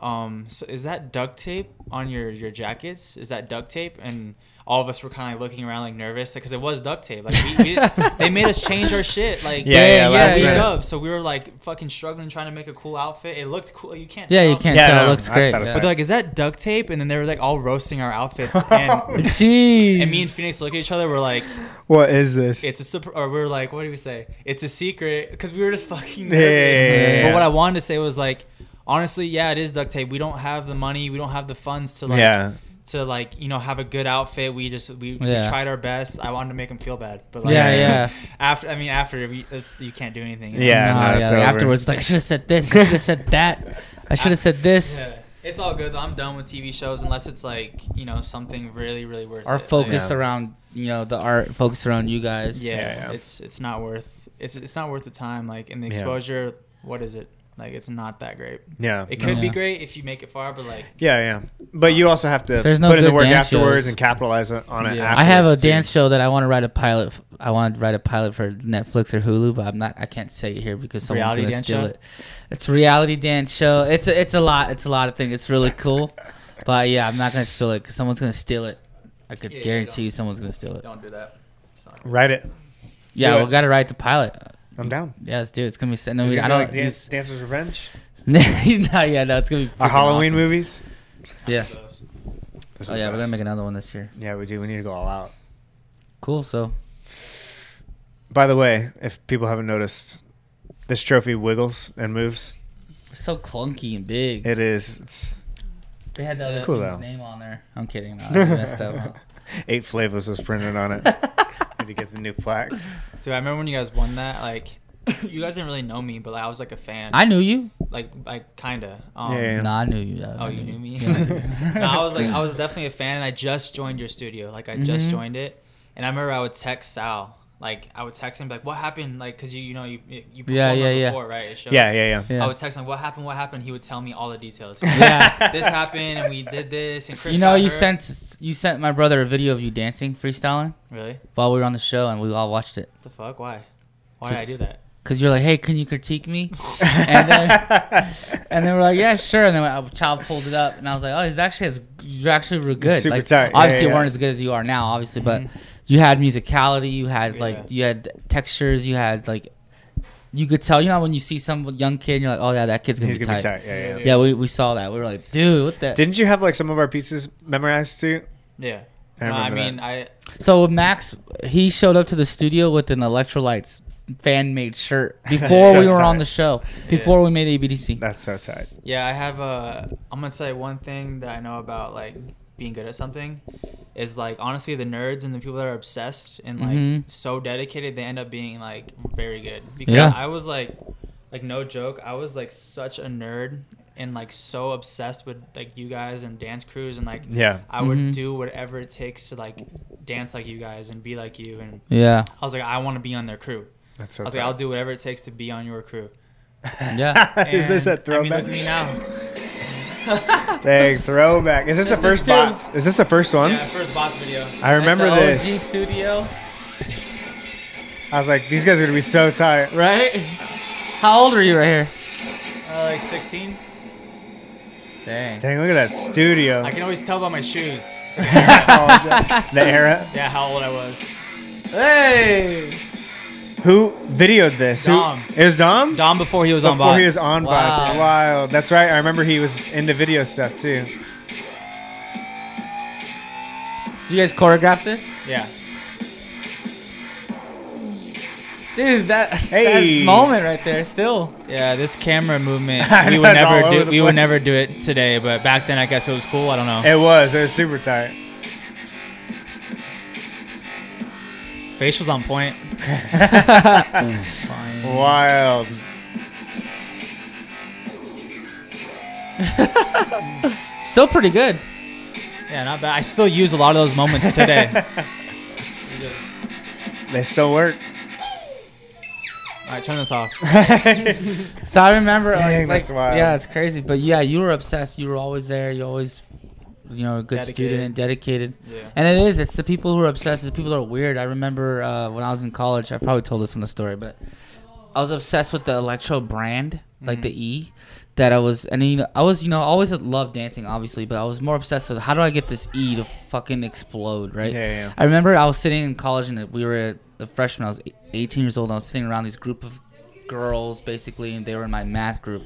um, so is that duct tape on your your jackets? Is that duct tape? And all of us were kind of looking around like nervous because it was duct tape. Like we, we they made us change our shit. Like Yeah, yeah, the last week minute. So we were like fucking struggling trying to make a cool outfit. It looked cool. You can't. Yeah, you can't Yeah, tell. no, it looks I great. thought it was yeah. But they're like, is that duct tape? And then they were like all roasting our outfits. And, Jeez. and me and Phoenix look at each other. We're like, What is this? it's a super. Or we are like, what do we say? It's a secret because we were just fucking Yeah, nervous. yeah, yeah, yeah, But what. I wanted to say was like, honestly, yeah, it is duct tape. We don't have the money. We don't have the funds to like. yeah. To like you know have a good outfit, we just we, Yeah. we tried our best. I wanted to make them feel bad, but like, Yeah, yeah. After I mean after we, it's, you can't do anything. you know? Yeah, Nah, no, yeah, it's like afterwards, like I should have said this. I should have said that. I should have said this. Yeah. It's all good. though. I'm done with TV shows unless it's like you know something really really worth Our it. focus Yeah. around you know the art, focus around you guys. yeah, Yeah, yeah. it's it's not worth it's it's not worth the time. Like and the Yeah. exposure. What is it? Like it's not that great. Yeah. It could be great if you make it far, but like Yeah, yeah. But you also have to There's no put in the work afterwards shows. and capitalize on on it. Yeah. I have a too. dance show that I want to write a pilot. I want to write a pilot for Netflix or Hulu, but I'm not. I can't say it here because someone's Reality gonna dance steal show? it. It's a reality dance show. It's a, it's a lot. It's a lot of things. It's really cool, but yeah, I'm not gonna steal it because someone's gonna steal it. I could Yeah, guarantee you someone's gonna steal it. don't do that. Write it. Yeah, do we got to write the pilot. I'm down. Yeah, let's do it. It's gonna be. s- No, Is we, it I gonna be don't. like Dance, Dancer's Revenge? no, yeah, no, it's gonna be. Our Halloween awesome. movies? Yeah. Those Oh yeah, the we're gonna make another one this year. Yeah, we do. We need to go all out. Cool. So By the way, if people haven't noticed, this trophy wiggles and moves. it's so clunky and big. It is. It's they had the other cool, though. name on there. I'm kidding. No, I messed up. eight flavors was printed on it. need to get the new plaque. Dude, I remember when you guys won that. Like, you guys didn't really know me, but like, I was like a fan. I knew you. like like kinda. Um, Yeah, yeah. No, I knew you. Oh, you knew me. Yeah, I no, I was like, I was definitely a fan. And I just joined your studio. Like, I just Mhm. joined it, and I remember I would text Sal. Like, I would text him like, "What happened?" Like, cause you, you know, you you performed Yeah, yeah, yeah. before, right? It shows. Yeah, yeah, yeah. Yeah. I would text him, "What happened? What happened?" He would tell me all the details. Yeah. this happened, and we did this, and Chris. you know, you hurt. sent you sent my brother a video of you dancing, freestyling Really? while we were on the show, and we all watched it. What the fuck? Why? Why did I do that? Cause you're like, hey, can you critique me? and then and then we're like, yeah, sure. And then a child pulled it up, and I was like, oh, he's actually as you're actually real good. Super like, tight. Yeah, obviously, yeah, you weren't as good as you are now, obviously, but Mhm. You had musicality, you had Yeah. like you had textures, you had like you could tell. You know, when you see some young kid, you're like, oh yeah, that kid's gonna He's be gonna tight. be tight. Yeah, yeah. Yeah, we, we saw that. We were like, dude, what the? Didn't you have like some of our pieces memorized too? Yeah. I no, I mean, that. I So Max, he showed up to the studio with an Elektrolytes fan made shirt before So we were on the show. Before we made ABDC. That's so tight. Yeah, I have a. I'm gonna say one thing that I know about like being good at something is like honestly the nerds and the people that are obsessed and like Mhm. so dedicated they end up being like very good because Yeah. I was like like no joke I was like such a nerd and like so obsessed with like you guys and dance crews and like Yeah. I would Mhm. do whatever it takes to like dance like you guys and be like you and Yeah. I was like I want to be on their crew. That's so I was tight. like I'll do whatever it takes to be on your crew. Yeah. is this a And, I mean, throwback? look at me now. Dang, throwback. Is this the first Two. bots? Is this the first one? Yeah, first bots video. I remember At the this. OG studio, I was like, these guys are gonna be so tight. right? How old are you right here? Uh, like 16. Dang. Dang, look at that studio. I can always tell by my shoes. the era. Yeah, how old I was. Hey. Who videoed this? Who- Dom. it was Dom. Dom before he was on Before he was on bots. Wow. Wild. That's right. I remember he was into video stuff too. You guys choreographed this? Yeah. Dude, that, Hey. that moment right there, still. Yeah, this camera movement we would never do. the We would never do it today, but back then I guess it was cool. I don't know. It was. It was super tight. Facials on point. Wild. Still pretty good. Yeah, not bad. I still use a lot of those moments today. They still work. All right, turn this off. So I remember, Dang, like, like yeah, it's crazy. But yeah, you were obsessed. You were always there. You always, you know, a good Dedicated. student and dedicated. Yeah. And it is. It's the people who are obsessed. It's the people that are weird. I remember uh, when I was in college. I probably told this in the story, but I was obsessed with the electro brand, like the E. That I was, and you know, I was, you know, I always loved dancing, obviously, but I was more obsessed with how do I get this E to fucking explode, right? Yeah, yeah. I remember I was sitting in college and we were a freshman. I was 18 years old. And I was sitting around these group of girls, basically, and they were in my math group.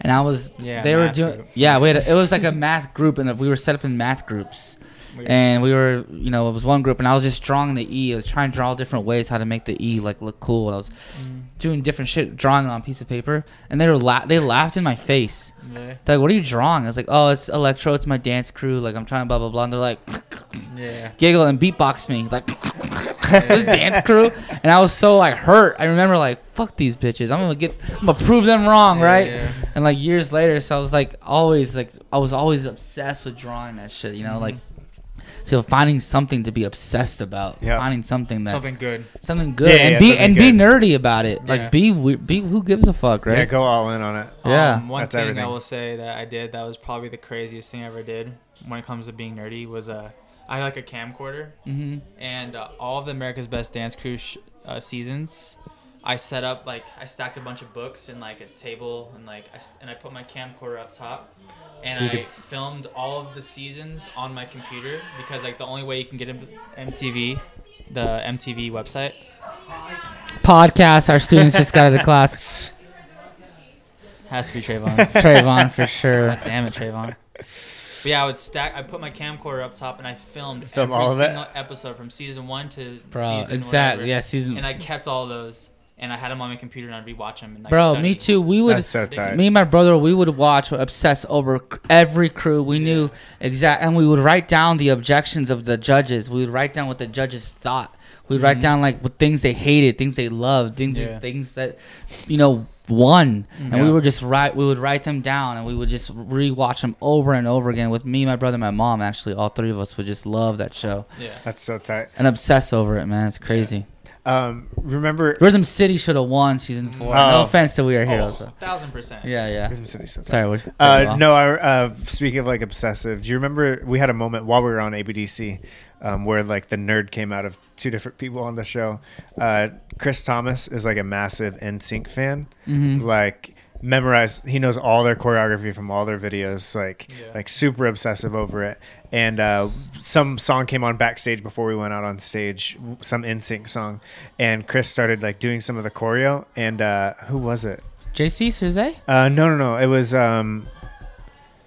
And I was, Yeah, they were doing, group. yeah, we had, a, it was like a math group, and we were set up in math groups. Weird. And we were, you know, it was one group, and I was just drawing the E. I was trying to draw different ways how to make the E like look cool. And I was Mm. Doing different shit, drawing on a piece of paper, and they were la- they laughed in my face. Really? They're like, "What are you drawing?" I was like, "Oh, it's electro. It's my dance crew. Like I'm trying to blah blah blah." And they're like, Yeah. giggle and beatbox me like this dance crew, and I was so like hurt. I remember like fuck these bitches. I'm gonna get, I'm gonna prove them wrong, Yeah, right? yeah. And like years later, so I was like always like I was always obsessed with drawing that shit, you know, Mm-hmm. like. So finding something to be obsessed about, Yeah. finding something that Something good. something good, Yeah, and yeah, be something and be nerdy about it. Yeah. Like be be who gives a fuck, right? Yeah, go all in on it. Yeah. Um, one That's thing everything. I will say that I did that was probably the craziest thing I ever did when it comes to being nerdy was uh, I had like a camcorder mm-hmm. and uh, all of the America's Best Dance Crew sh- uh, seasons. I set up like I stacked a bunch of books in like a table and like I, s- and I put my camcorder up top and So I could- filmed all of the seasons on my computer because like the only way you can get into MTV, the MTV website. Podcast. Our students just got out of class. Has to be Trayvon. Trayvon for sure. God damn it, Trayvon. But yeah, I would stack. I put my camcorder up top and I filmed Film every all of it? single episode from season one to Bro, season exactly. whatever. Yeah, season. And I kept all those, and I had them on my computer, and I'd rewatch them. And like, Bro, study. me too. We would. That's so tight. Me and my brother, we would watch, obsess over every crew. We knew exact, and we would write down the objections of the judges. We would write down what the judges thought. We'd write mm-hmm. down like what things they hated, things they loved, things Yeah. things that, you know, won. And we Yeah. would just write. We would write them down, and we would just rewatch them over and over again. With me, my brother, my mom, actually, all three of us would just love that show Yeah. That's so tight. and obsess over it, man. It's crazy. Um, remember Rhythm City should have won season four. Oh. No offense to We Are Oh, Heroes. though. thousand percent. Yeah, yeah. Rhythm City's so. Sorry, what? Uh, no, I, uh, speaking of like obsessive, do you remember we had a moment while we were on ABDC um, where like the nerd came out of two different people on the show? Uh, Chris Thomas is like a massive NSYNC fan. Mhm. Like memorized, he knows all their choreography from all their videos. Like Yeah. like super obsessive over it. And uh, some song came on backstage before we went out on stage, some NSYNC song, and Chris started like doing some of the choreo. And uh, who was it? JC Chasez? Uh, no, no, no. It was um,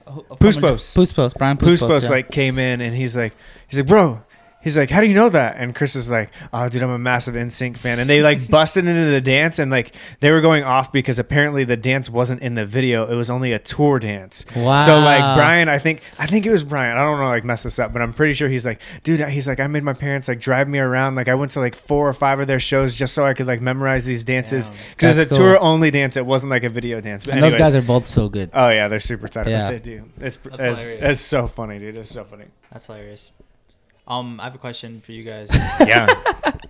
Puspos. Puspos. Puspos. Brian Puspos. Puspos yeah. like came in and he's like, he's like, bro, he's like, how do you know that? And Chris is like, oh, dude, I'm a massive NSYNC fan. And they like busted into the dance and like they were going off because apparently the dance wasn't in the video. It was only a tour dance. Wow. So like Brian, I think, I think it was Brian. I don't know, like mess this up, but I'm pretty sure he's like, dude, he's like, I made my parents like drive me around. Like I went to like four or five of their shows just so I could like memorize these dances because it's a cool. tour only dance. It wasn't like a video dance. But And those guys are both so good. Oh yeah, they're super tight Yeah. what they do. It's That's it's, hilarious. it's so funny, dude. It's so funny. That's hilarious. Um, I have a question for you guys. Yeah.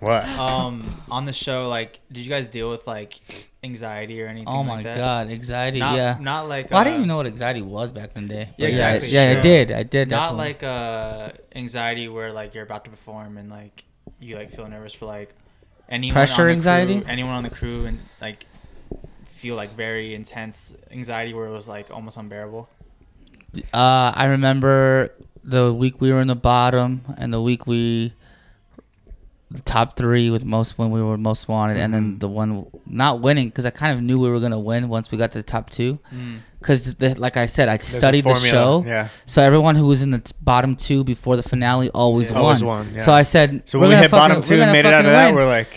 what? um, on the show, like, did you guys deal with like anxiety or anything? Oh my like that? god, anxiety. Not, yeah. Not like. well, I didn't uh, even know what anxiety was back in the day. Yeah, exactly, Yeah, I sure. did. I did. Not definitely. like uh anxiety where like you're about to perform and like you like feel nervous for like anyone Pressure on the anxiety? crew, anyone on the crew and like feel like very intense anxiety where it was like almost unbearable. Uh, I remember the week we were in the bottom, and the week we the top three was most when we were most wanted, and then Mhm. the one not winning because I kind of knew we were gonna win once we got to the top two. Mm. Because like I said, I There's studied the show, Yeah. so everyone who was in the t- bottom two before the finale always Yeah. won. Always won, yeah. So I said, So when we hit bottom two and made it out of fucking that, we're like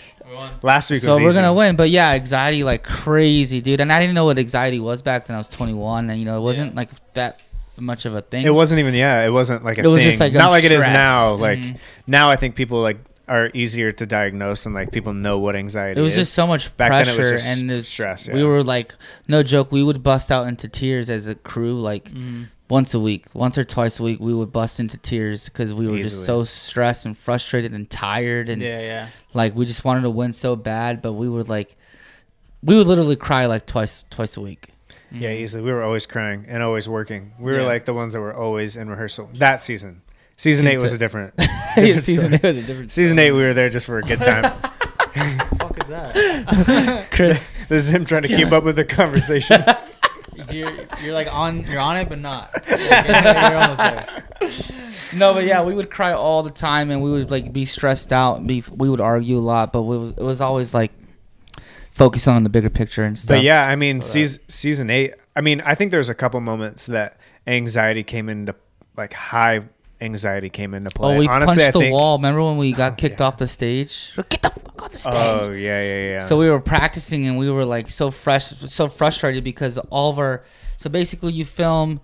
last week So we're easy. gonna win, but yeah, anxiety like crazy, dude. And I didn't know what anxiety was back then. I was 21, and you know it wasn't Yeah. like that much of a thing. It wasn't even yeah. It wasn't like a It was thing. just like, not I'm like it is now. stressed. Like Mhm. now, I think people like are easier to diagnose and like people know what anxiety It was is. just so much Back then it was pressure, just and it's, stress, we were like, no joke, we would bust out into tears as a crew, like Mm. once a week, once or twice a week. We would bust into tears because we were just so stressed and frustrated and tired, and Yeah, yeah. like we just wanted to win so bad, but we would like, we would literally cry like twice, twice a week. Mm-hmm. yeah, easily. We were always crying and always working. We were Yeah. like the ones that were always in rehearsal. That season, season eight was a different. Yeah, different season story. eight was a different. Season eight, we were there just for a good time. fuck is that? Chris. this is him trying to keep up with the conversation. you're you're like on you're on it but not. you're almost there. No, but yeah, we would cry all the time, and we would like be stressed out. And be we would argue a lot, but we was, it was always like focusing on the bigger picture and stuff. But yeah, I mean, uh, season season eight. I mean, I think there's a couple moments that anxiety came into like high anxiety came into play. Oh, we Honestly, punched I the think, wall. Remember when we got Oh, kicked yeah. off the stage? Get the fuck off the oh, stage. Oh yeah, yeah, yeah. So we were practicing and we were like so fresh, so frustrated because all of our. So basically, you film,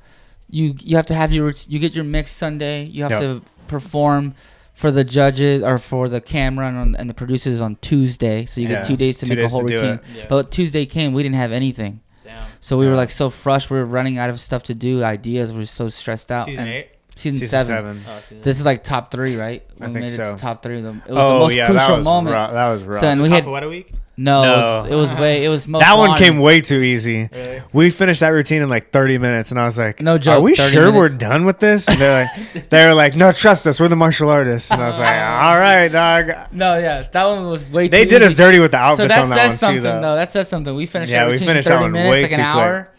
you you have to have your you get your mix Sunday. You have Yep. to perform for the judges or for the camera and, and the producers on Tuesday. So you Yeah, get two days to two make days a whole routine. Yeah. But Tuesday came, we didn't have anything. Damn. So we were like so fresh. We were running out of stuff to do, ideas. We were so stressed out. Season And eight. Season, Season seven. seven. Oh, season This is like top three, right? I we think made it so. to top three of them. It was oh the most yeah, crucial that was moment. rough. That was rough. So and we had Capoeira week. no, No. It, was, it was way. It was most. that one wanted. came way too easy. Really? We finished that routine in like 30 minutes, and I was like, No joke, Are we sure minutes. we're done with this?" And they're like, "They were like, no, trust us. We're the martial artists." And I was like, "All right, dog." No, yes, that one was way. They too did us dirty with the So outfits that on that says one something too, though. though. That says something. We finished Yeah, that we finished in that one minutes, way like an too quick.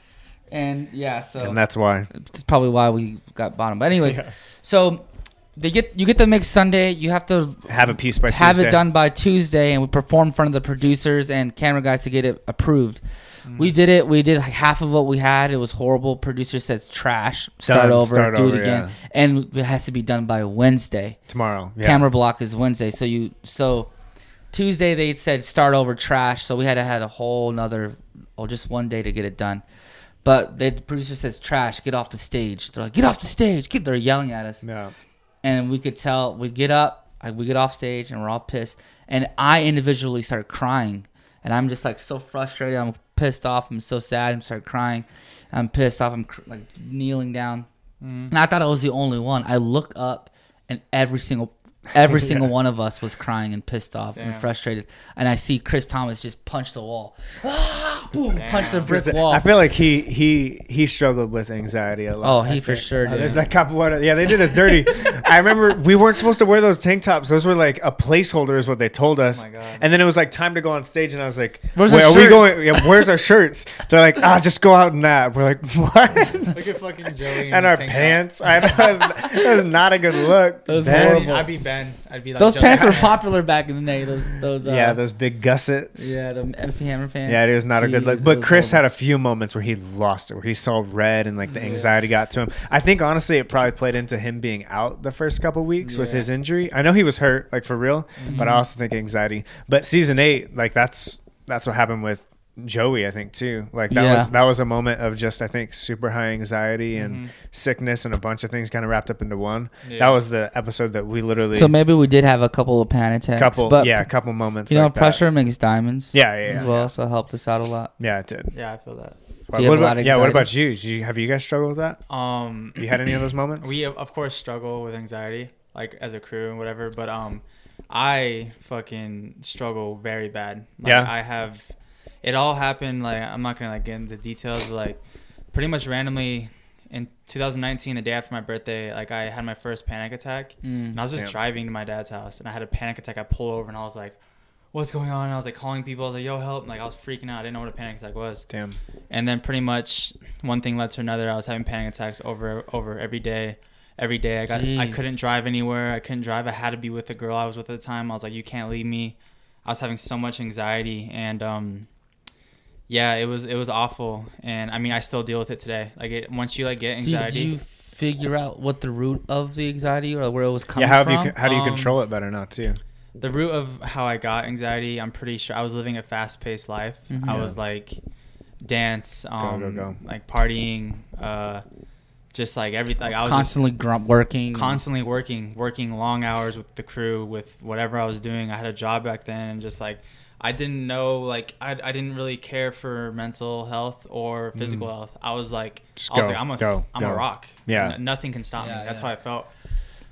And yeah, so and that's why. it's probably why we got bottom. But anyways, so they get you get the mix Sunday. You have to Have a piece by Tuesday. have Tuesday. it done by Tuesday, and we perform in front of the producers and camera guys to get it approved. Mm. We did it. We did like half of what we had. It was horrible. Producer says trash. Start Done. over. Start do over, it again. yeah. And it has to be done by Wednesday. tomorrow. Yeah. Camera block is Wednesday. So you so Tuesday they said start over trash. So we had to had a whole another or just one day to get it done. But the producer says trash. Get off the stage. They're like get off the stage. Get. They're yelling at us Yeah. and we could tell we get up like we get off stage and we're all pissed and i individually start crying and i'm just like so frustrated i'm pissed off i'm so sad i'm start crying i'm pissed off i'm cr- like kneeling down mm-hmm. and i thought i was the only one i look up and every single every single one of us was crying and pissed off and frustrated and i see chris thomas just punch the wall ah, boom, punch the brick wall I feel like he he he struggled with anxiety a lot. Oh, I he for think. sure did. there's that capoeira. Yeah, they did us dirty. I remember we weren't supposed to wear those tank tops. Those were like a placeholder, is what they told us. Oh my God. And then it was like time to go on stage, and I was like, Where's "Wait, our are we going? Yeah, where's our shirts?" They're like, "Ah, just go out in that." We're like, "What?" Look at fucking Joey in and our tank top. pants. I know that was, that was not a good look. That was Ben. horrible. I'd be Ben. I'd be like those pants were popular back in the day those those uh, yeah, those big gussets. yeah the mc hammer fans Yeah, it was not a good look. But Chris horrible. had a few moments where he lost it, where he saw red and like the anxiety got to him. I think honestly, it probably played into him being out the first couple weeks with his injury. I know he was hurt, like for real, but I Mhm. also think anxiety. But season eight, like that's that's what happened with Joey. I think too. Like that Yeah. was that was a moment of just I think super high anxiety and Mhm. sickness and a bunch of things kind of wrapped up into one. Yeah. That was the episode that we literally So maybe we did have a couple of panic attacks. couple but yeah a couple moments. you know, like that. pressure makes diamonds. Yeah, yeah, yeah, as well, yeah. so it helped us out a lot. Yeah, it did. Yeah, I feel that. What, you have a lot about yeah? What about you? Do you? Have you guys struggled with that? Um, You had any of those moments? we of of course struggle with anxiety, like as a crew and whatever. But um, I fucking struggle very bad. Like, Yeah? I have. It all happened like I'm not gonna like get into details, but like pretty much randomly in 2019, the day after my birthday, like I had my first panic attack, Mm. and I was just Damn. driving to my dad's house, and I had a panic attack. I pulled over, and I was like. What's going on? And I was like calling people. I was like, "Yo, help!" And, like I was freaking out. I didn't know what a panic attack was. Damn. and then pretty much one thing led to another. I was having panic attacks over over every day. Every day I got I couldn't drive anywhere. I couldn't drive. I had to be with the girl I was with at the time. I was like, you can't leave me. I was having so much anxiety and um yeah, it was it was awful. And I mean, I still deal with it today. Like it once you like get Do you, anxiety. do you figure out what the root of the anxiety or where it was coming Yeah, how have from? you how do you Um, control it better now too? the root of how I got anxiety, I'm pretty sure I was living a fast paced life. Mhm. I Yeah. was like dance, um, go, go. like partying, uh, just like everything. Like I was constantly grump working. constantly working, working long hours with the crew, with whatever I was doing. I had a job back then, and just like I didn't know, like I, I didn't really care for mental health or physical health. I was like, Just I was go, like, I'm a, go, am go. a rock. Yeah. N- nothing can stop Yeah, me. That's yeah. how I felt.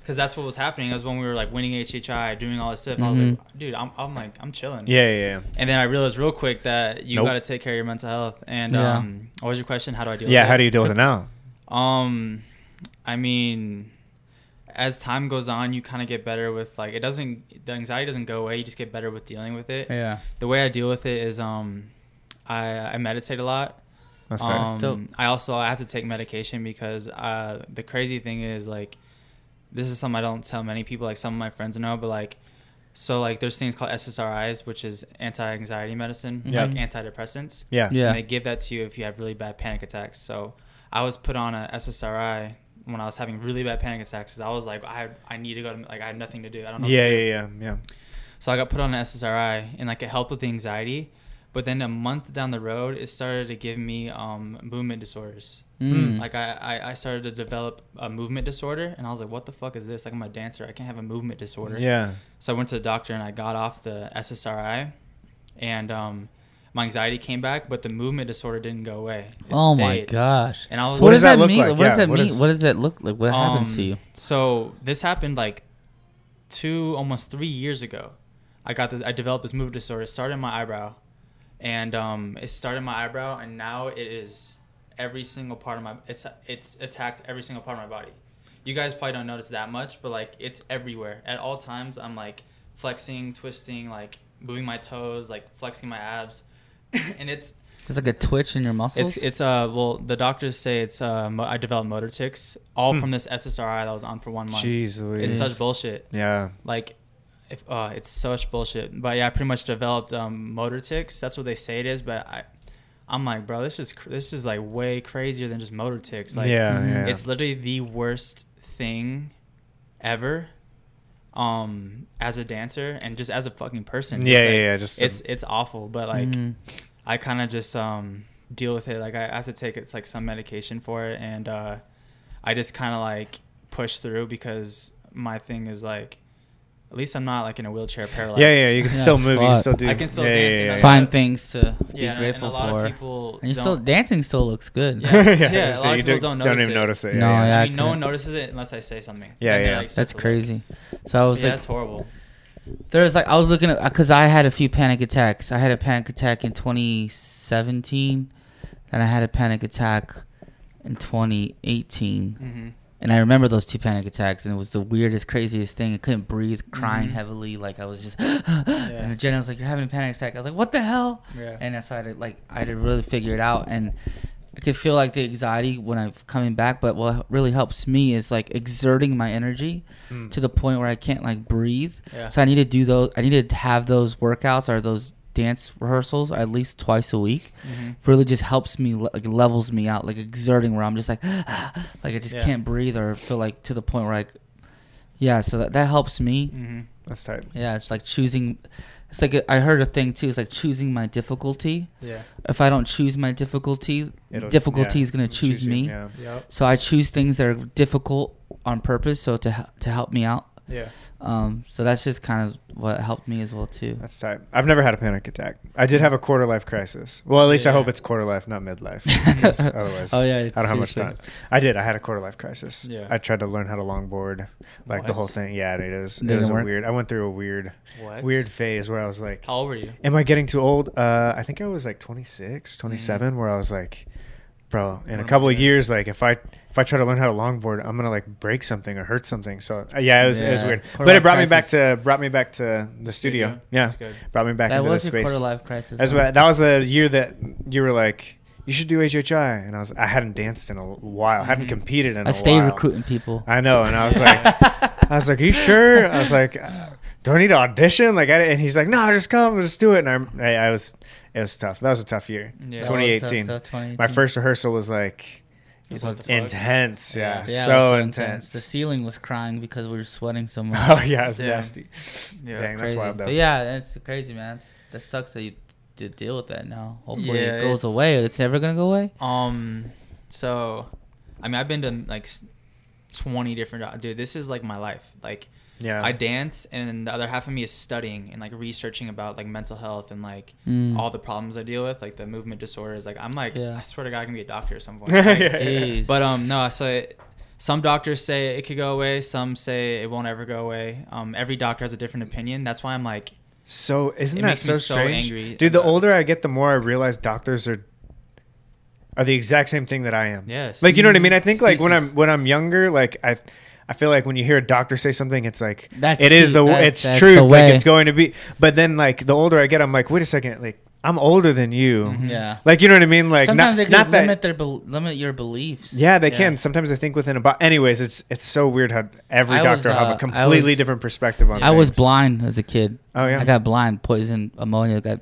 Because that's what was happening. It was when we were like winning HHI, doing all this stuff. I was Mhm. like, dude, I'm, I'm like, I'm chilling. Yeah, yeah, yeah. And then I realized real quick that you Nope. got to take care of your mental health. And Yeah. um, what was your question? How do I deal? Yeah, with how it? do you deal with it now? Um, I mean, as time goes on, you kind of get better with like it doesn't the anxiety doesn't go away. You just get better with dealing with it. Yeah. The way I deal with it is um, I I meditate a lot. That's nice. Um, dope. I also I have to take medication because uh, the crazy thing is like this is something I don't tell many people. Like some of my friends know, but like so like there's things called SSRIs, which is anti-anxiety medicine, Yeah. like antidepressants. Yeah. Yeah. And they give that to you if you have really bad panic attacks. So I was put on a SSRI when I was having really bad panic attacks because I was like, I I need to go to like I have nothing to do. I don't know. Yeah, yeah, yeah, yeah. So I got put on an SSRI and like it helped with the anxiety, But then a month down the road, it started to give me um, movement disorders. Mm. Like I, I, I started to develop a movement disorder, and I was like, "What the fuck is this? Like I'm a dancer, I can't have a movement disorder." Yeah. So I went to the doctor and I got off the SSRI, and um, my anxiety came back, but the movement disorder didn't go away. It oh my gosh. And I was So what, What does does that that mean? like? What Yeah, does that what mean? is- what does that look like? What happens Um, to you? So this happened like two, almost three years ago. I got this. I developed this movement disorder. It started in my eyebrow, and um, it started in my eyebrow, and now it is every single part of my. It's it's attacked every single part of my body. You guys probably don't notice that much, but like it's everywhere at all times. I'm like flexing, twisting, like moving my toes, like flexing my abs, and it's It's like a twitch in your muscles. it's it's uh well the doctors say it's uh mo- I developed motor tics all from this SSRI that I was on for one month. Jeez Louise. It's such bullshit. Yeah. Like, if uh, it's such bullshit. But yeah, I pretty much developed um motor tics. That's what they say it is. But I, I'm like, bro, this is cr- this is like way crazier than just motor tics. Like, yeah, Mhm. yeah. it's literally the worst thing ever. Um, as a dancer and just as a fucking person. Just, Yeah, like, yeah, yeah, just a- it's it's awful. But like, Mhm. I kind of just um deal with it. Like I have to take it's like some medication for it, and uh, I just kind of like push through because my thing is like, at least I'm not like in a wheelchair paralyzed. yeah, yeah. You can Yeah, still move. You can still do. I can still yeah, dance, Yeah, you yeah, know, yeah. Find things to be Yeah, grateful and a lot for. of people and you still don't- dancing still looks good. Yeah. yeah, Yeah, a so lot of you people do, don't don't even it. notice it. No, yeah, yeah. yeah. I mean, no one notices it unless I say something. Yeah, And yeah. like, That's crazy. So I was Yeah, like, that's horrible. There's like I was looking at because I had a few panic attacks. I had a panic attack in 2017, and I had a panic attack in 2018. hmm And I remember those two panic attacks, and it was the weirdest, craziest thing. I couldn't breathe, crying Mhm. heavily, like I was just. And Jenna was like, "You're having a panic attack." I was like, "What the hell?" Yeah. And that's how I to, like I had to really figure it out, and I could feel like the anxiety when I'm coming back. But what really helps me is like exerting my energy Mm. to the point where I can't like breathe. Yeah. So I need to do those. I need to have those workouts or those dance rehearsals at least twice a week. Mhm. Really, just helps me like levels me out, like exerting where I'm just like, like I just Yeah. can't breathe or feel like to the point where like, yeah. So that that helps me. Mhm. That's tight. Yeah, it's like choosing. It's like a, I heard a thing too. It's like choosing my difficulty. Yeah. If I don't choose my difficulty, It'll- difficulty yeah, is gonna it'll choose you, me. Yeah. Yep. So I choose things that are difficult on purpose, so to to help me out. Yeah. Um, so that's just kind of what helped me as well too. That's tight. I've never had a panic attack. I did have a quarter life crisis. Well, at least I hope it's quarter life, not midlife. otherwise, Oh, yeah, I don't have much time. I did. I had a quarter life crisis. Yeah. I tried to learn how to longboard, like the whole thing. Yeah, it is. It Didn't was a weird. I went through a weird, What? weird phase where I was like, How old were you? "Am I getting too old?" Uh, I think I was like 26, Mm-hmm. 27, where I was like, "Bro, in What a couple of years, like if I if I try to learn how to longboard, I'm gonna like break something or hurt something." So uh, yeah, it was it was weird, Quarter but it brought me back to brought me back to the studio. Yeah, brought me back that into was the space. quarter life crisis. Huh? what, that was the year that you were like, you should do HHI, and I was I hadn't danced in a while, I hadn't Mhm. competed in Mm-hmm. I a stayed recruiting people. I know, and I was like, I was like, are you sure? I was like, uh, do I need to audition? Like, I, and he's like, no, just come, just do it. And I, I, I was, it was tough. That was a tough year. Yeah. That was tough 2018. My first rehearsal was like What intense. Yeah, Yeah. So, was intense. The ceiling was crying because we were sweating so much. oh yeah, it's Yeah. nasty. Yeah. Dang, that's Crazy. wild though. But yeah, that's crazy, man. It's, that sucks that you did deal with that now. Hopefully Yeah, it goes it's- away. It's never gonna go away. Um, so, I mean, I've been to like twenty different. Dude, this is like my life. Like, Yeah. I dance, and the other half of me is studying and like researching about like mental health and like Mm. all the problems I deal with, like the movement disorders. Like, I'm like, Yeah. I swear to God, I can be a doctor at some point. Yeah. Like, Jeez. But um, no. So it, some doctors say it could go away. Some say it won't ever go away. Um, every doctor has a different opinion. That's why I'm like, So isn't It that makes me so so strange, angry dude? The about- older I get, the more I realize doctors are are the exact same thing that I am. yes, Like you know what I mean? I think like when I'm when I'm younger, like I I feel like when you hear a doctor say something, it's like That's it is key. the That's- it's that's truth, the like it's going to be. But then like the older I get, I'm like, wait a second, like I'm older than you. Mhm. yeah. Like you know what I mean? Like Sometimes not, they can not that. limit their bel limit your beliefs. yeah, they Yeah. can. Sometimes I think within a about. Anyways, it's it's so weird how every I was, doctor have a completely was- different perspective on. I was blind as a kid. Oh yeah. I got blind. Poison ammonia got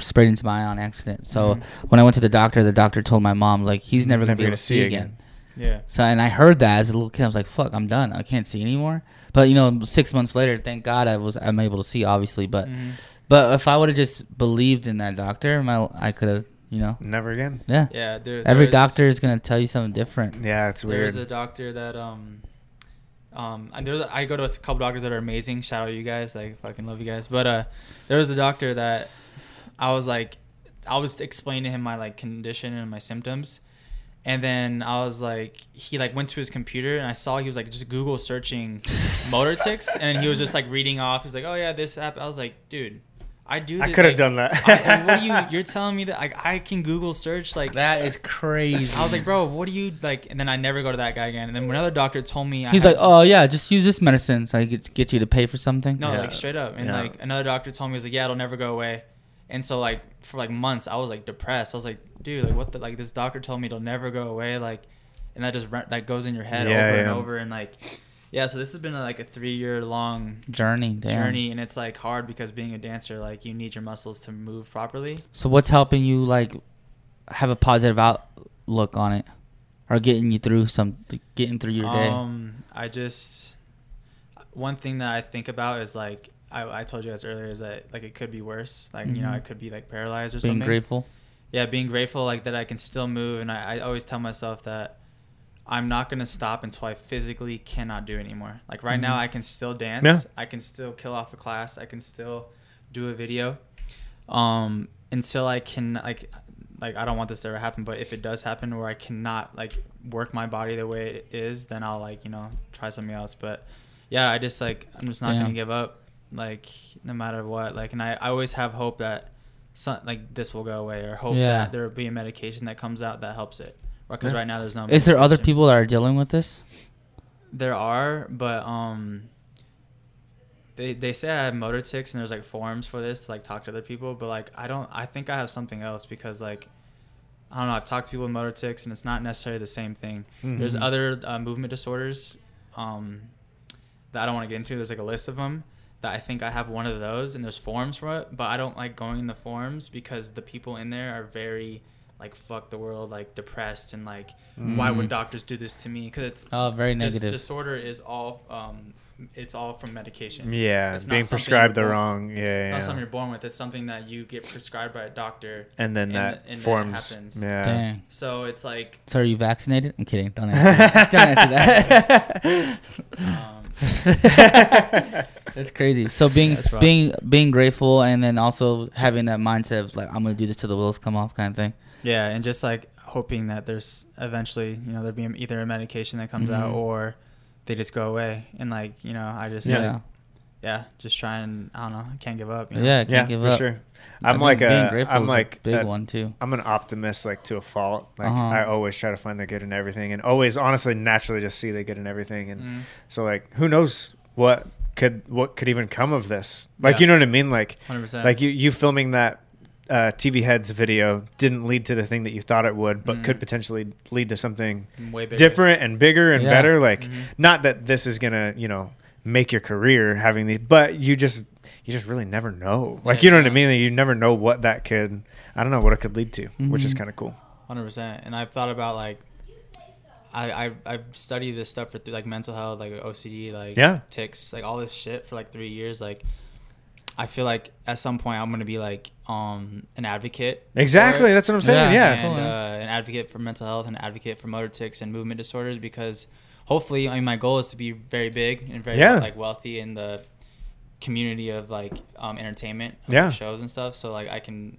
sprayed into my eye on accident. So Mhm. when I went to the doctor, the doctor told my mom like he's never gonna Never be able gonna to see see again. Yeah, So and I heard that as a little kid. I was like, "Fuck, I'm done. I can't see anymore." But you know, six months later, thank God I was I'm able to see, obviously. But Mhm. But if I would have just believed in that doctor, my I could have, you know, Never again. yeah. Yeah, dude. Every there's- doctor is gonna tell you something different. Yeah, it's weird. There's a doctor that um um and there's a, I go to a couple doctors that are amazing. Shout out you guys, like fucking love you guys. But uh there was a doctor that I was like I was explaining to him my like condition and my symptoms. And then I was like, he like went to his computer and I saw he was like just Google searching motor tics and he was just like reading off. He's like, oh yeah, this app. I was like, dude, I do. I could have like, done that. I, like, what are you? You're telling me that like I can Google search like That is crazy. I was like, bro, what do you like? And then I never go to that guy again. And then another doctor told me, I He's had- like, oh yeah, just use this medicine so I could get you to pay for something. no, Yeah. like straight up. And Yeah. like another doctor told me, he was like, yeah, it'll never go away. And so like for like months, I was like depressed. I was like, dude, like what the like this doctor told me it'll never go away. Like, and that just re- that goes in your head Yeah, over and over. And like, yeah. So this has been like a three year long Journey, damn. journey, and it's like hard because being a dancer, like you need your muscles to move properly. So what's helping you like have a positive outlook on it, or getting you through some, getting through your day? Um, I just one thing that I think about is like I, I told you guys earlier is that like it could be worse. Like you know. I could be like paralyzed or Being something. Being grateful. Yeah, being grateful like that I can still move, and I, I always tell myself that I'm not gonna stop until I physically cannot do anymore. Like right now Mhm. I can still dance. Yeah. I can still kill off a class. I can still do a video. Um, until I can like like I don't want this to ever happen, but if it does happen where I cannot like work my body the way it is, then I'll like you know try something else. But yeah, I just like I'm just not Damn. gonna give up, like no matter what. Like, and I, I always have hope that some like this will go away, or hope Yeah. that there will be a medication that comes out that helps it. Because right now there's no. Is there other people that are dealing with this? There are, but um. They, they say I have motor tics and there's like forums for this to like talk to other people, but like I don't I think I have something else because like I don't know I've talked to people with motor tics and it's not necessarily the same thing. There's Mhm. other uh, movement disorders um, that I don't want to get into. There's like a list of them that I think I have one of those and there's forums for it, but I don't like going in the forums because the people in there are very like fuck the world, like depressed and like why would Mhm. doctors do this to me? Because it's Oh, very this negative. disorder is all um, it's all from medication. yeah, It's being prescribed the wrong. Yeah, It's yeah. not something you're born with. It's something that you get prescribed by a doctor. and then and that th- and then it forms. happens. Yeah. Dang. So it's like So are you vaccinated? I'm kidding. Don't answer that. Don't answer that. Um, That's crazy. So being That's rough. being being grateful and then also having that mindset of like I'm gonna do this till the wheels come off kind of thing. yeah, and just like hoping that there's eventually, you know, there'll be either a medication that comes out Mhm. or they just go away. And like, you know, I just Yeah. like, yeah, just try and I don't know, I can't give up. You know? Yeah, I can't Yeah, give for up. sure. I I'm think like being a, grateful I'm is a like big a- one too. I'm an optimist like to a fault. Like Uh-huh. I always try to find the good in everything, and always honestly naturally just see the good in everything. And Mhm. so like, who knows what could what could even come of this? Like Yeah. you know what I mean? Like 100%. like you you filming that uh, TV heads video didn't lead to the thing that you thought it would, but could Mhm. potentially lead to something Way bigger. different and bigger and Yeah. better. Like Mhm. not that this is gonna you know make your career having these, but you just you just really never know. Like Yeah, you know what I mean? You never know what that could. I don't know what it could lead to, which is Mhm. kind of cool. Hundred percent. And I've thought about like, I I I studied this stuff for th- like mental health, like OCD, like Yeah. tics, like all this shit for like three years. Like, I feel like at some point I'm gonna be like um an advocate. Exactly, that's what I'm saying. Yeah, Yeah, and cool, uh, an advocate for mental health, an advocate for motor tics and movement disorders because hopefully, I mean, my goal is to be very big and very Yeah. like wealthy in the community of like um entertainment, of Yeah. shows and stuff. So like I can.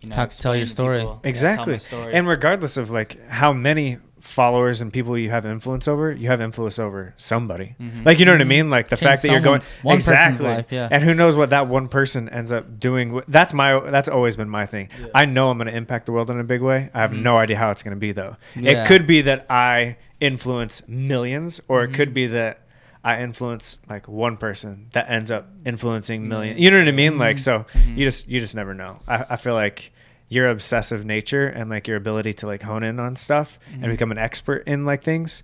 You know, Talk- tell your story. people- yeah, tell my exactly. story. And regardless of like how many followers and people you have influence over, you have influence over somebody. Mhm. Like you know what I mean? Like the Change fact that you're going one exactly. life, yeah. And who knows what that one person ends up doing? That's my. That's always been my thing. Yeah. I know I'm going to impact the world in a big way. I have Mhm. no idea how it's going to be though. Yeah. It could be that I influence millions, or it could Mhm. be that. I influence like one person that ends up influencing millions. Millions. You know what I mean? Like Mhm. so, you just you just never know. I, I feel like your obsessive nature and like your ability to like hone in on stuff Mhm. and become an expert in like things,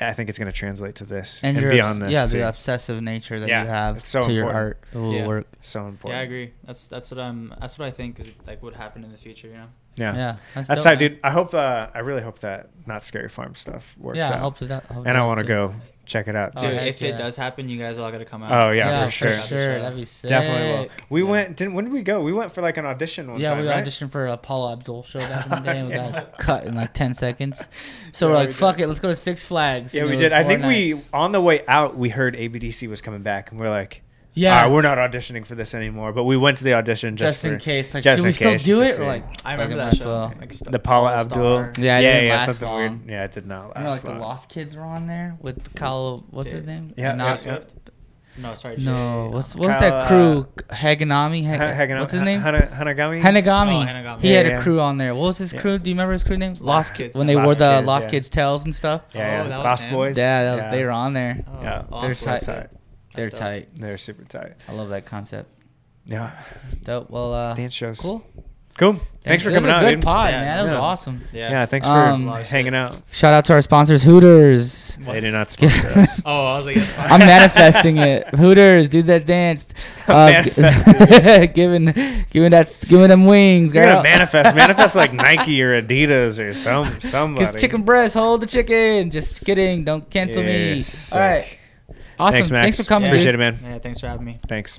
I think it's going to translate to this And, and, beyond obs- this. yeah, too. the obsessive nature that Yeah, you have so to your art, the little Yeah. work. so important. Yeah, I agree. That's that's what I'm. That's what I think is like would happen in the future. You know. Yeah, Yeah, that's, that's, how, man. dude. I hope. Uh, I really hope that Knott's Scary Farm stuff works Yeah, out. I hope that. I hope and I want to go check it out. Oh, Dude, heck if yeah. it does happen, you guys all gotta come out. Oh, yeah, for for sure. sure. That'd be sick. Definitely will. We Yeah. went. Didn't when did we go? We went for like an audition one Yeah, time, Yeah, we right? auditioned for a Paula Abdul show back in the day, and we got cut in like ten seconds. So Yeah, we're like, we "Fuck did. it, let's go to Six Flags." Yeah, And we did. I four think we on the way out we heard ABDC was coming back, and we're like, yeah, "All right, we're not auditioning for this anymore." But we went to the audition just, just, in for case. Like, just should we in still do it? Or like, I remember that might show. well. Like Star- the Paula All Abdul. Yeah, it yeah, didn't yeah, last something long. weird. Yeah, it did not last. You know, like the. Lost Kids were on there with Kyle. What's his name? Yeah, Not- yeah, No, sorry. No, Jay. what's what's Kyle, that uh, crew? Haganami. Ha- Hag- what's his name? Hana- Hanagami. Hanagami. Oh, Hanagami. He Yeah, had yeah. a crew on there. What was his Yeah. crew? Do you remember his crew names? Lost Kids. Kids. When they Lost wore the Kids, Lost. Kids tails and stuff. Yeah, Oh, yeah. that was Lost him? Boys. Yeah, that was they were on there. Oh, Yeah. Lost Boys, tight. Yeah. They're That's dope. tight. They're super tight. I love that concept. Yeah, It's dope. Well, uh, dance shows. cool. Cool. Thanks, for coming out, good dude. pod, Yeah, man. That was yeah. awesome. Yeah. Yeah, thanks for Um, hanging out. Shout out to our sponsors, Hooters. They do not sponsor us. Oh, I was like, I'm manifesting it. Hooters, do that dance. Uh, g- giving, giving that, giving them wings, You're gonna manifest, manifest like Nike or Adidas or some somebody. Cause chicken breast, hold the chicken. Just kidding. Don't cancel me. You're All right. Sick. Awesome. Thanks, Max. Thanks for coming, Yeah. Appreciate it, man. Yeah, thanks for having me. Thanks.